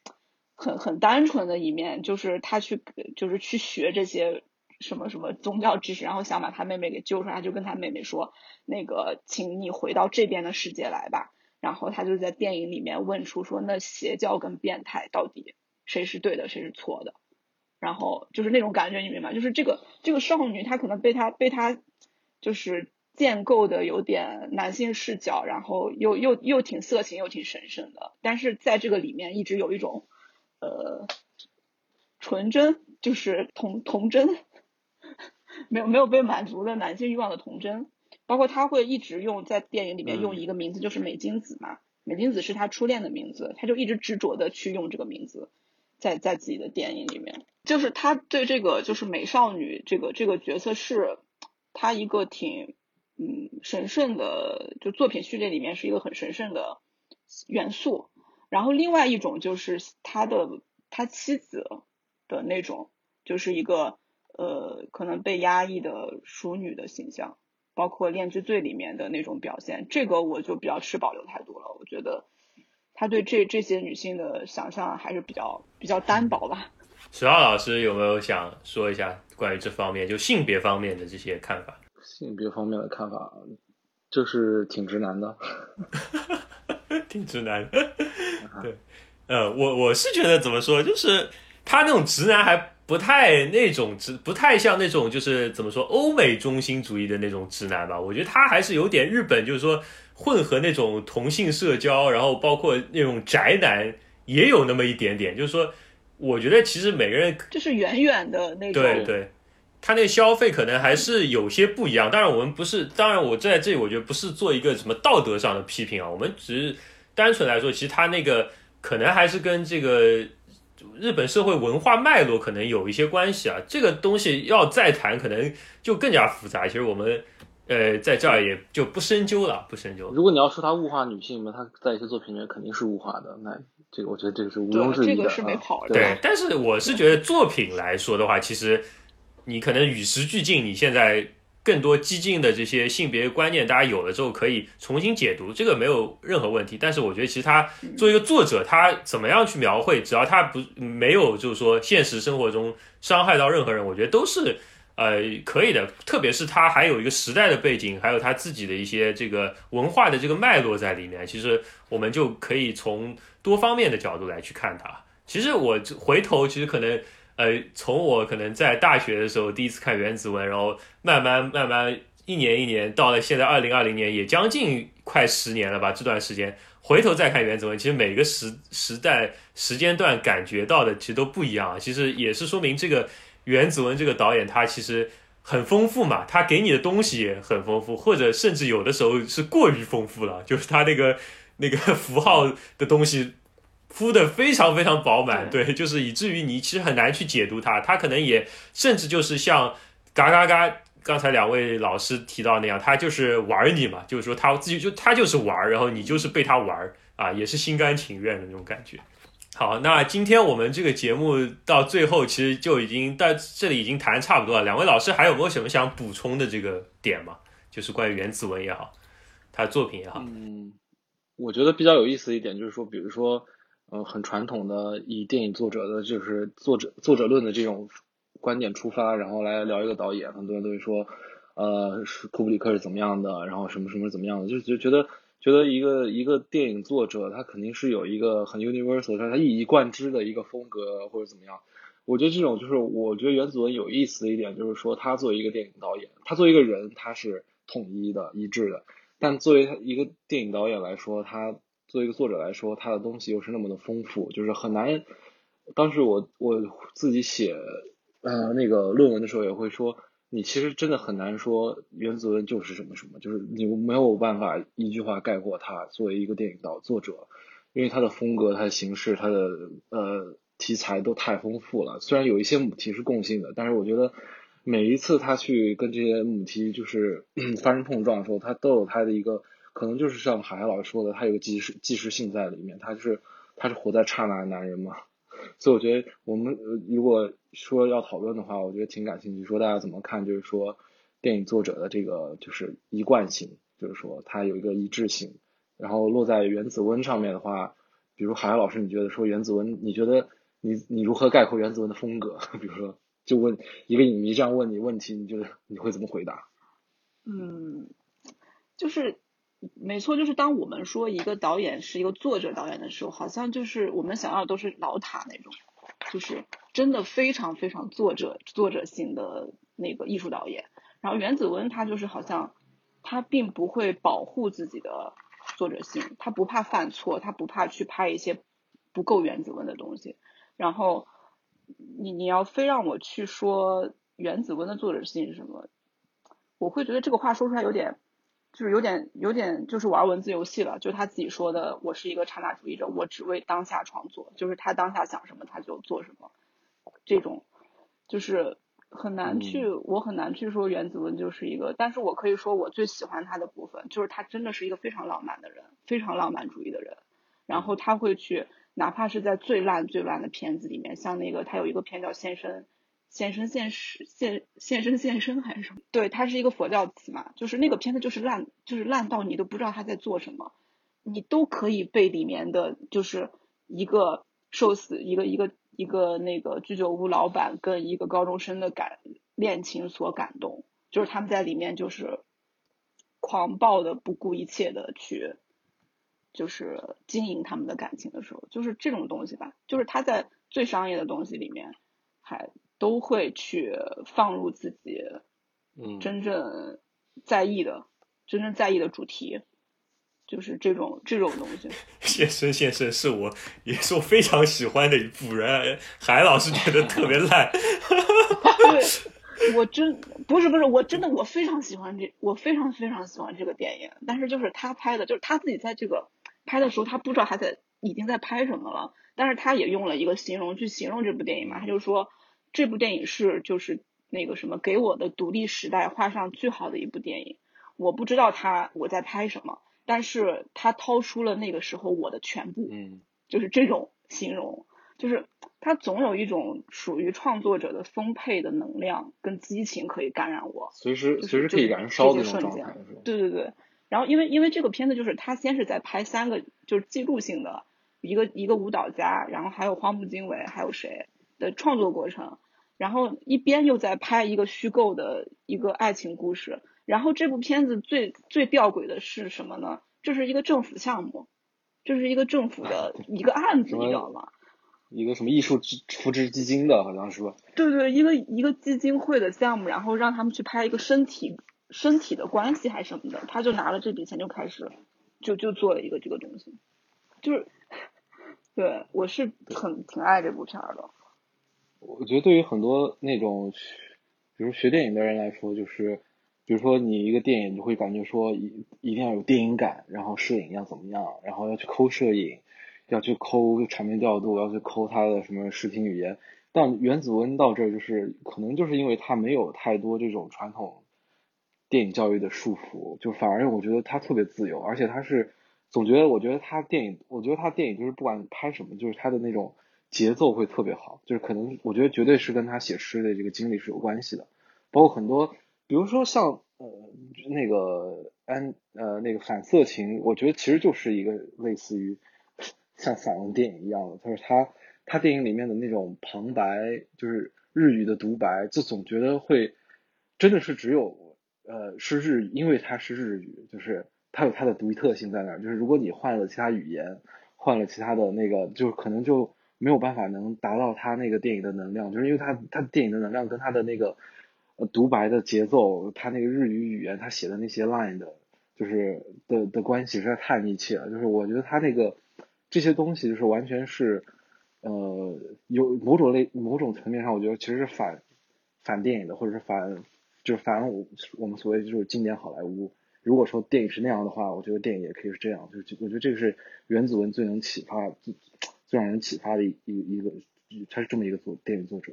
很很单纯的一面，就是他去就是去学这些什么什么宗教知识，然后想把他妹妹给救出来，就跟他妹妹说，那个，请你回到这边的世界来吧。然后他就在电影里面问出说，那邪教跟变态到底？谁是对的，谁是错的？然后就是那种感觉，你明白？就是这个这个少女，她可能被她被她就是建构的有点男性视角，然后又又又挺色情又挺神圣的，但是在这个里面一直有一种呃纯真，就是童童真，没有没有被满足的男性欲望的童真，包括他会一直用在电影里面用一个名字，就是美金子嘛，美金子是他初恋的名字，他就一直执着的去用这个名字，在在自己的电影里面，就是他对这个就是美少女这个这个角色是他一个挺。嗯，神圣的就作品序列里面是一个很神圣的元素。然后另外一种就是他的他妻子的那种，就是一个呃可能被压抑的淑女的形象，包括《恋之罪》里面的那种表现，这个我就比较持保留态度了。我觉得他对这这些女性的想象还是比较比较单薄吧。石浩老师有没有想说一下关于这方面就性别方面的这些看法？性别方面的看法，就是挺直男的，挺直男。对，呃，我我是觉得怎么说，就是他那种直男还不太那种直，不太像那种就是怎么说欧美中心主义的那种直男吧。我觉得他还是有点日本，就是说混合那种同性社交，然后包括那种宅男也有那么一点点。就是说，我觉得其实每个人就是远远的那种，对对。他那个消费可能还是有些不一样，当然我们不是，当然我在这里我觉得不是做一个什么道德上的批评啊，我们只是单纯来说，其实他那个可能还是跟这个日本社会文化脉络可能有一些关系啊，这个东西要再谈可能就更加复杂，其实我们呃在这儿也就不深究了，不深究。如果你要说他物化女性嘛，他在一些作品里面肯定是物化的，那这个我觉得这个是毋庸置疑的，这个是没跑的。对，但是我是觉得作品来说的话，其实。你可能与时俱进，你现在更多激进的这些性别观念，大家有了之后可以重新解读，这个没有任何问题。但是我觉得，其实他作为一个作者，他怎么样去描绘，只要他不没有就是说现实生活中伤害到任何人，我觉得都是呃可以的。特别是他还有一个时代的背景，还有他自己的一些这个文化的这个脉络在里面，其实我们就可以从多方面的角度来去看它。其实我回头其实可能。呃，从我可能在大学的时候第一次看原子文，然后慢慢慢慢一年一年到了现在二零二零年，也将近快十年了吧。这段时间回头再看原子文，其实每个时时代时间段感觉到的其实都不一样。其实也是说明这个原子文这个导演他其实很丰富嘛，他给你的东西也很丰富，或者甚至有的时候是过于丰富了，就是他那个那个 符号的东西。敷的非常非常饱满，对，就是以至于你其实很难去解读它，它可能也甚至就是像嘎嘎嘎刚才两位老师提到那样，他就是玩你嘛，就是说他自己就他就是玩，然后你就是被他玩啊，也是心甘情愿的那种感觉。好，那今天我们这个节目到最后其实就已经到这里已经谈差不多了，两位老师还有没有什么想补充的这个点吗？就是关于原子文也好，他的作品也好。嗯，我觉得比较有意思一点就是说，比如说。呃，很传统的以电影作者的就是作者作者论的这种观点出发，然后来聊一个导演，很多人都会说，呃，是库布里克是怎么样的，然后什么什么怎么样的，就就觉得觉得一个一个电影作者他肯定是有一个很 universal，他一以贯之的一个风格或者怎么样。我觉得这种就是我觉得原子文有意思的一点就是说，他作为一个电影导演，他作为一个人他是统一的一致的，但作为一个电影导演来说，他。作为一个作者来说，他的东西又是那么的丰富，就是很难。当时我我自己写呃那个论文的时候，也会说，你其实真的很难说原子文就是什么什么，就是你没有办法一句话概括他作为一个电影导作者，因为他的风格、他的形式、他的呃题材都太丰富了。虽然有一些母题是共性的，但是我觉得每一次他去跟这些母题就是 发生碰撞的时候，他都有他的一个。可能就是像海海老师说的，他有个即时即时性在里面，他是他是活在刹那的男人嘛，所以我觉得我们如果说要讨论的话，我觉得挺感兴趣，说大家怎么看，就是说电影作者的这个就是一贯性，就是说他有一个一致性，然后落在原子温上面的话，比如海海老师，你觉得说原子温，你觉得你你如何概括原子温的风格？比如说，就问一个影迷这样问你问题，你觉得你会怎么回答？嗯，就是。没错，就是当我们说一个导演是一个作者导演的时候，好像就是我们想要都是老塔那种，就是真的非常非常作者作者性的那个艺术导演。然后原子温他就是好像他并不会保护自己的作者性，他不怕犯错，他不怕去拍一些不够原子温的东西。然后你你要非让我去说原子温的作者性是什么，我会觉得这个话说出来有点。就是有点有点就是玩文字游戏了，就他自己说的，我是一个刹那主义者，我只为当下创作，就是他当下想什么他就做什么，这种。就是很难去，我很难去说原子文就是一个，但是我可以说我最喜欢他的部分，就是他真的是一个非常浪漫的人，非常浪漫主义的人，然后他会去，哪怕是在最烂最烂的片子里面，像那个他有一个片叫《先生》。现身现实现现身现身还是什么？对，它是一个佛教词嘛，就是那个片子就是烂，就是烂到你都不知道他在做什么，你都可以被里面的，就是一个受死一个一个一个那个居酒屋老板跟一个高中生的感恋情所感动，就是他们在里面就是狂暴的不顾一切的去，就是经营他们的感情的时候，就是这种东西吧，就是他在最商业的东西里面还。都会去放入自己，嗯，真正在意的、真正在意的主题，就是这种这种东西。现身现身是我也是我非常喜欢的一部人，海老师觉得特别烂。对，我真不是不是，我真的我非常喜欢这，我非常非常喜欢这个电影。但是就是他拍的，就是他自己在这个拍的时候，他不知道他在已经在拍什么了。但是他也用了一个形容去形容这部电影嘛，他就说。这部电影是就是那个什么给我的独立时代画上最好的一部电影。我不知道他我在拍什么，但是他掏出了那个时候我的全部，嗯，就是这种形容，就是他总有一种属于创作者的丰沛的能量跟激情可以感染我，随时随时可以燃烧的那种状态，对对对。然后因为因为这个片子就是他先是在拍三个就是记录性的一个一个舞蹈家，然后还有荒木经惟，还有谁的创作过程。然后一边又在拍一个虚构的一个爱情故事，然后这部片子最最吊诡的是什么呢？这是一个政府项目，这是一个政府的 一个案子，你知道吗？一个什么艺术扶持基金的，好像是吧？对对，一个一个基金会的项目，然后让他们去拍一个身体身体的关系还是什么的，他就拿了这笔钱就开始就就做了一个这个东西，就是对我是很挺爱这部片的。我觉得对于很多那种，比如学电影的人来说，就是，比如说你一个电影，你会感觉说一一定要有电影感，然后摄影要怎么样，然后要去抠摄影，要去抠场面调度，要去抠他的什么视听语言。但原子温到这儿，就是可能就是因为他没有太多这种传统电影教育的束缚，就反而我觉得他特别自由，而且他是总觉得，我觉得他电影，我觉得他电影就是不管拍什么，就是他的那种。节奏会特别好，就是可能我觉得绝对是跟他写诗的这个经历是有关系的，包括很多，比如说像呃那个安呃那个反色情，我觉得其实就是一个类似于像散文电影一样的，就是他他电影里面的那种旁白，就是日语的独白，就总觉得会真的是只有呃是日语，因为它是日语，就是它有它的独特性在那儿，就是如果你换了其他语言，换了其他的那个，就可能就。没有办法能达到它那个电影的能量，就是因为它它电影的能量跟它的那个呃独白的节奏，它那个日语语言，它写的那些 line 的，就是的的关系实在太密切了。就是我觉得他那个这些东西就是完全是呃有某种类某种层面上，我觉得其实是反反电影的，或者是反就是反正我我们所谓就是经典好莱坞。如果说电影是那样的话，我觉得电影也可以是这样。就是我觉得这个是原子文最能启发最。最让人启发的一一一个，他是这么一个作电影作者。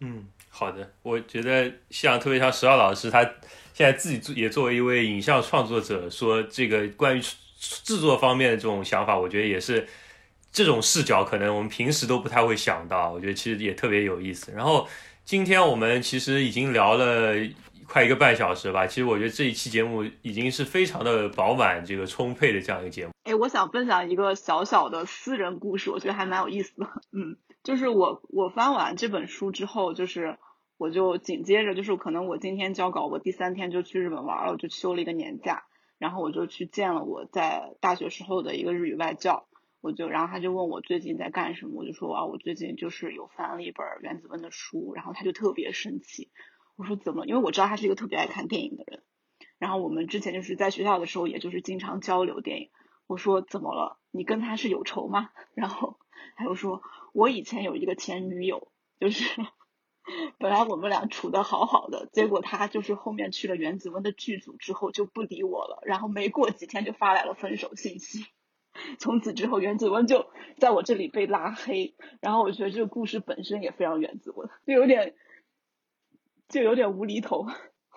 嗯，好的，我觉得像特别像石浩老师，他现在自己也作为一位影像创作者，说这个关于制作方面的这种想法，我觉得也是这种视角，可能我们平时都不太会想到。我觉得其实也特别有意思。然后今天我们其实已经聊了快一个半小时吧，其实我觉得这一期节目已经是非常的饱满、这个充沛的这样一个节目。哎，我想分享一个小小的私人故事，我觉得还蛮有意思的。嗯，就是我我翻完这本书之后，就是我就紧接着就是可能我今天交稿，我第三天就去日本玩了，我就休了一个年假，然后我就去见了我在大学时候的一个日语外教，我就然后他就问我最近在干什么，我就说啊我最近就是有翻了一本原子温的书，然后他就特别生气，我说怎么？因为我知道他是一个特别爱看电影的人。然后我们之前就是在学校的时候，也就是经常交流电影。我说怎么了？你跟他是有仇吗？然后他又说，我以前有一个前女友，就是 本来我们俩处的好好的，结果他就是后面去了原子温的剧组之后就不理我了，然后没过几天就发来了分手信息。从此之后，原子温就在我这里被拉黑。然后我觉得这个故事本身也非常原子温，就有点就有点无厘头。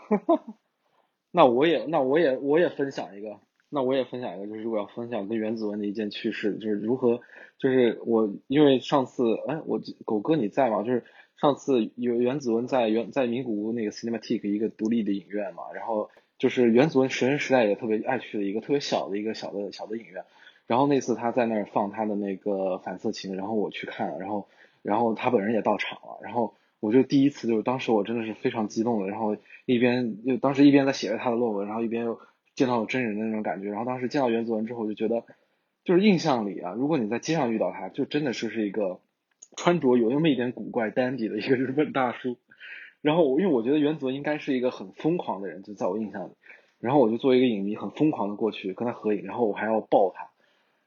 那我也那我也我也分享一个，那我也分享一个，就是如果要分享跟原子文的一件趣事，就是如何，就是我因为上次哎，我狗哥你在吗？就是上次有原子文在原在名古屋那个 Cinematic 一个独立的影院嘛，然后就是原子文学生时代也特别爱去的一个特别小的一个小的小的影院，然后那次他在那儿放他的那个反色情，然后我去看了，然后然后他本人也到场了，然后。我就第一次，就是当时我真的是非常激动的，然后一边就当时一边在写着他的论文，然后一边又见到了真人的那种感觉，然后当时见到原子文之后，就觉得就是印象里啊，如果你在街上遇到他，就真的是是一个穿着有那么一点古怪单底的一个日本大叔，然后因为我觉得原子文应该是一个很疯狂的人，就在我印象里，然后我就作为一个影迷很疯狂的过去跟他合影，然后我还要抱他，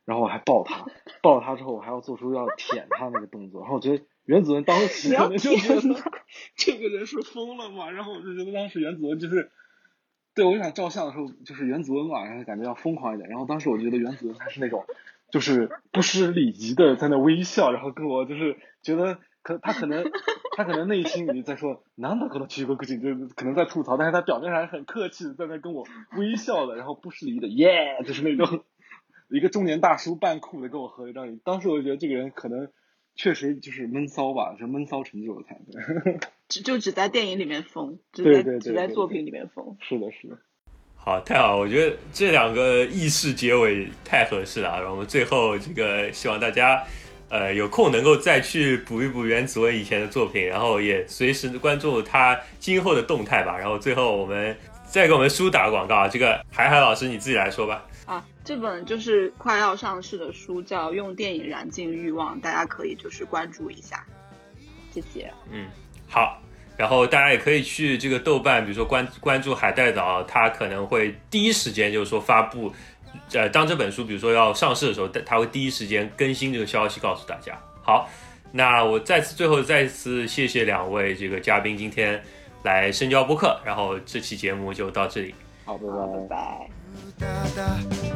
然后我还抱他，抱了他之后我还要做出要舔他那个动作，然后我觉得。袁子文当时可能就觉得这个人是疯了嘛，然后我就觉得当时袁子文就是，对我想照相的时候就是袁子文嘛，然后感觉要疯狂一点，然后当时我觉得袁子文他是那种就是不失礼仪的在那微笑，然后跟我就是觉得可他可能他可能内心里在说难得可能去过个景，就可能在吐槽，但是他表面上很客气的在那跟我微笑的，然后不失礼仪的耶，就是那种一个中年大叔扮酷的跟我合一张影，当时我就觉得这个人可能。确实就是闷骚吧，是闷骚成就了他。只就只在电影里面疯，只在只在作品里面疯。是的，是的。好，太好，我觉得这两个意式结尾太合适了。然后我们最后这个希望大家呃有空能够再去补一补袁子文以前的作品，然后也随时关注他今后的动态吧。然后最后我们再给我们书打个广告，这个海海老师你自己来说吧。啊，这本就是快要上市的书，叫《用电影燃尽欲望》，大家可以就是关注一下，谢谢。嗯，好，然后大家也可以去这个豆瓣，比如说关关注海带岛，他可能会第一时间就是说发布，呃，当这本书比如说要上市的时候，他会第一时间更新这个消息告诉大家。好，那我再次最后再次谢谢两位这个嘉宾今天来深交播客，然后这期节目就到这里。好，拜拜。拜拜。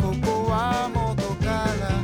ここは元から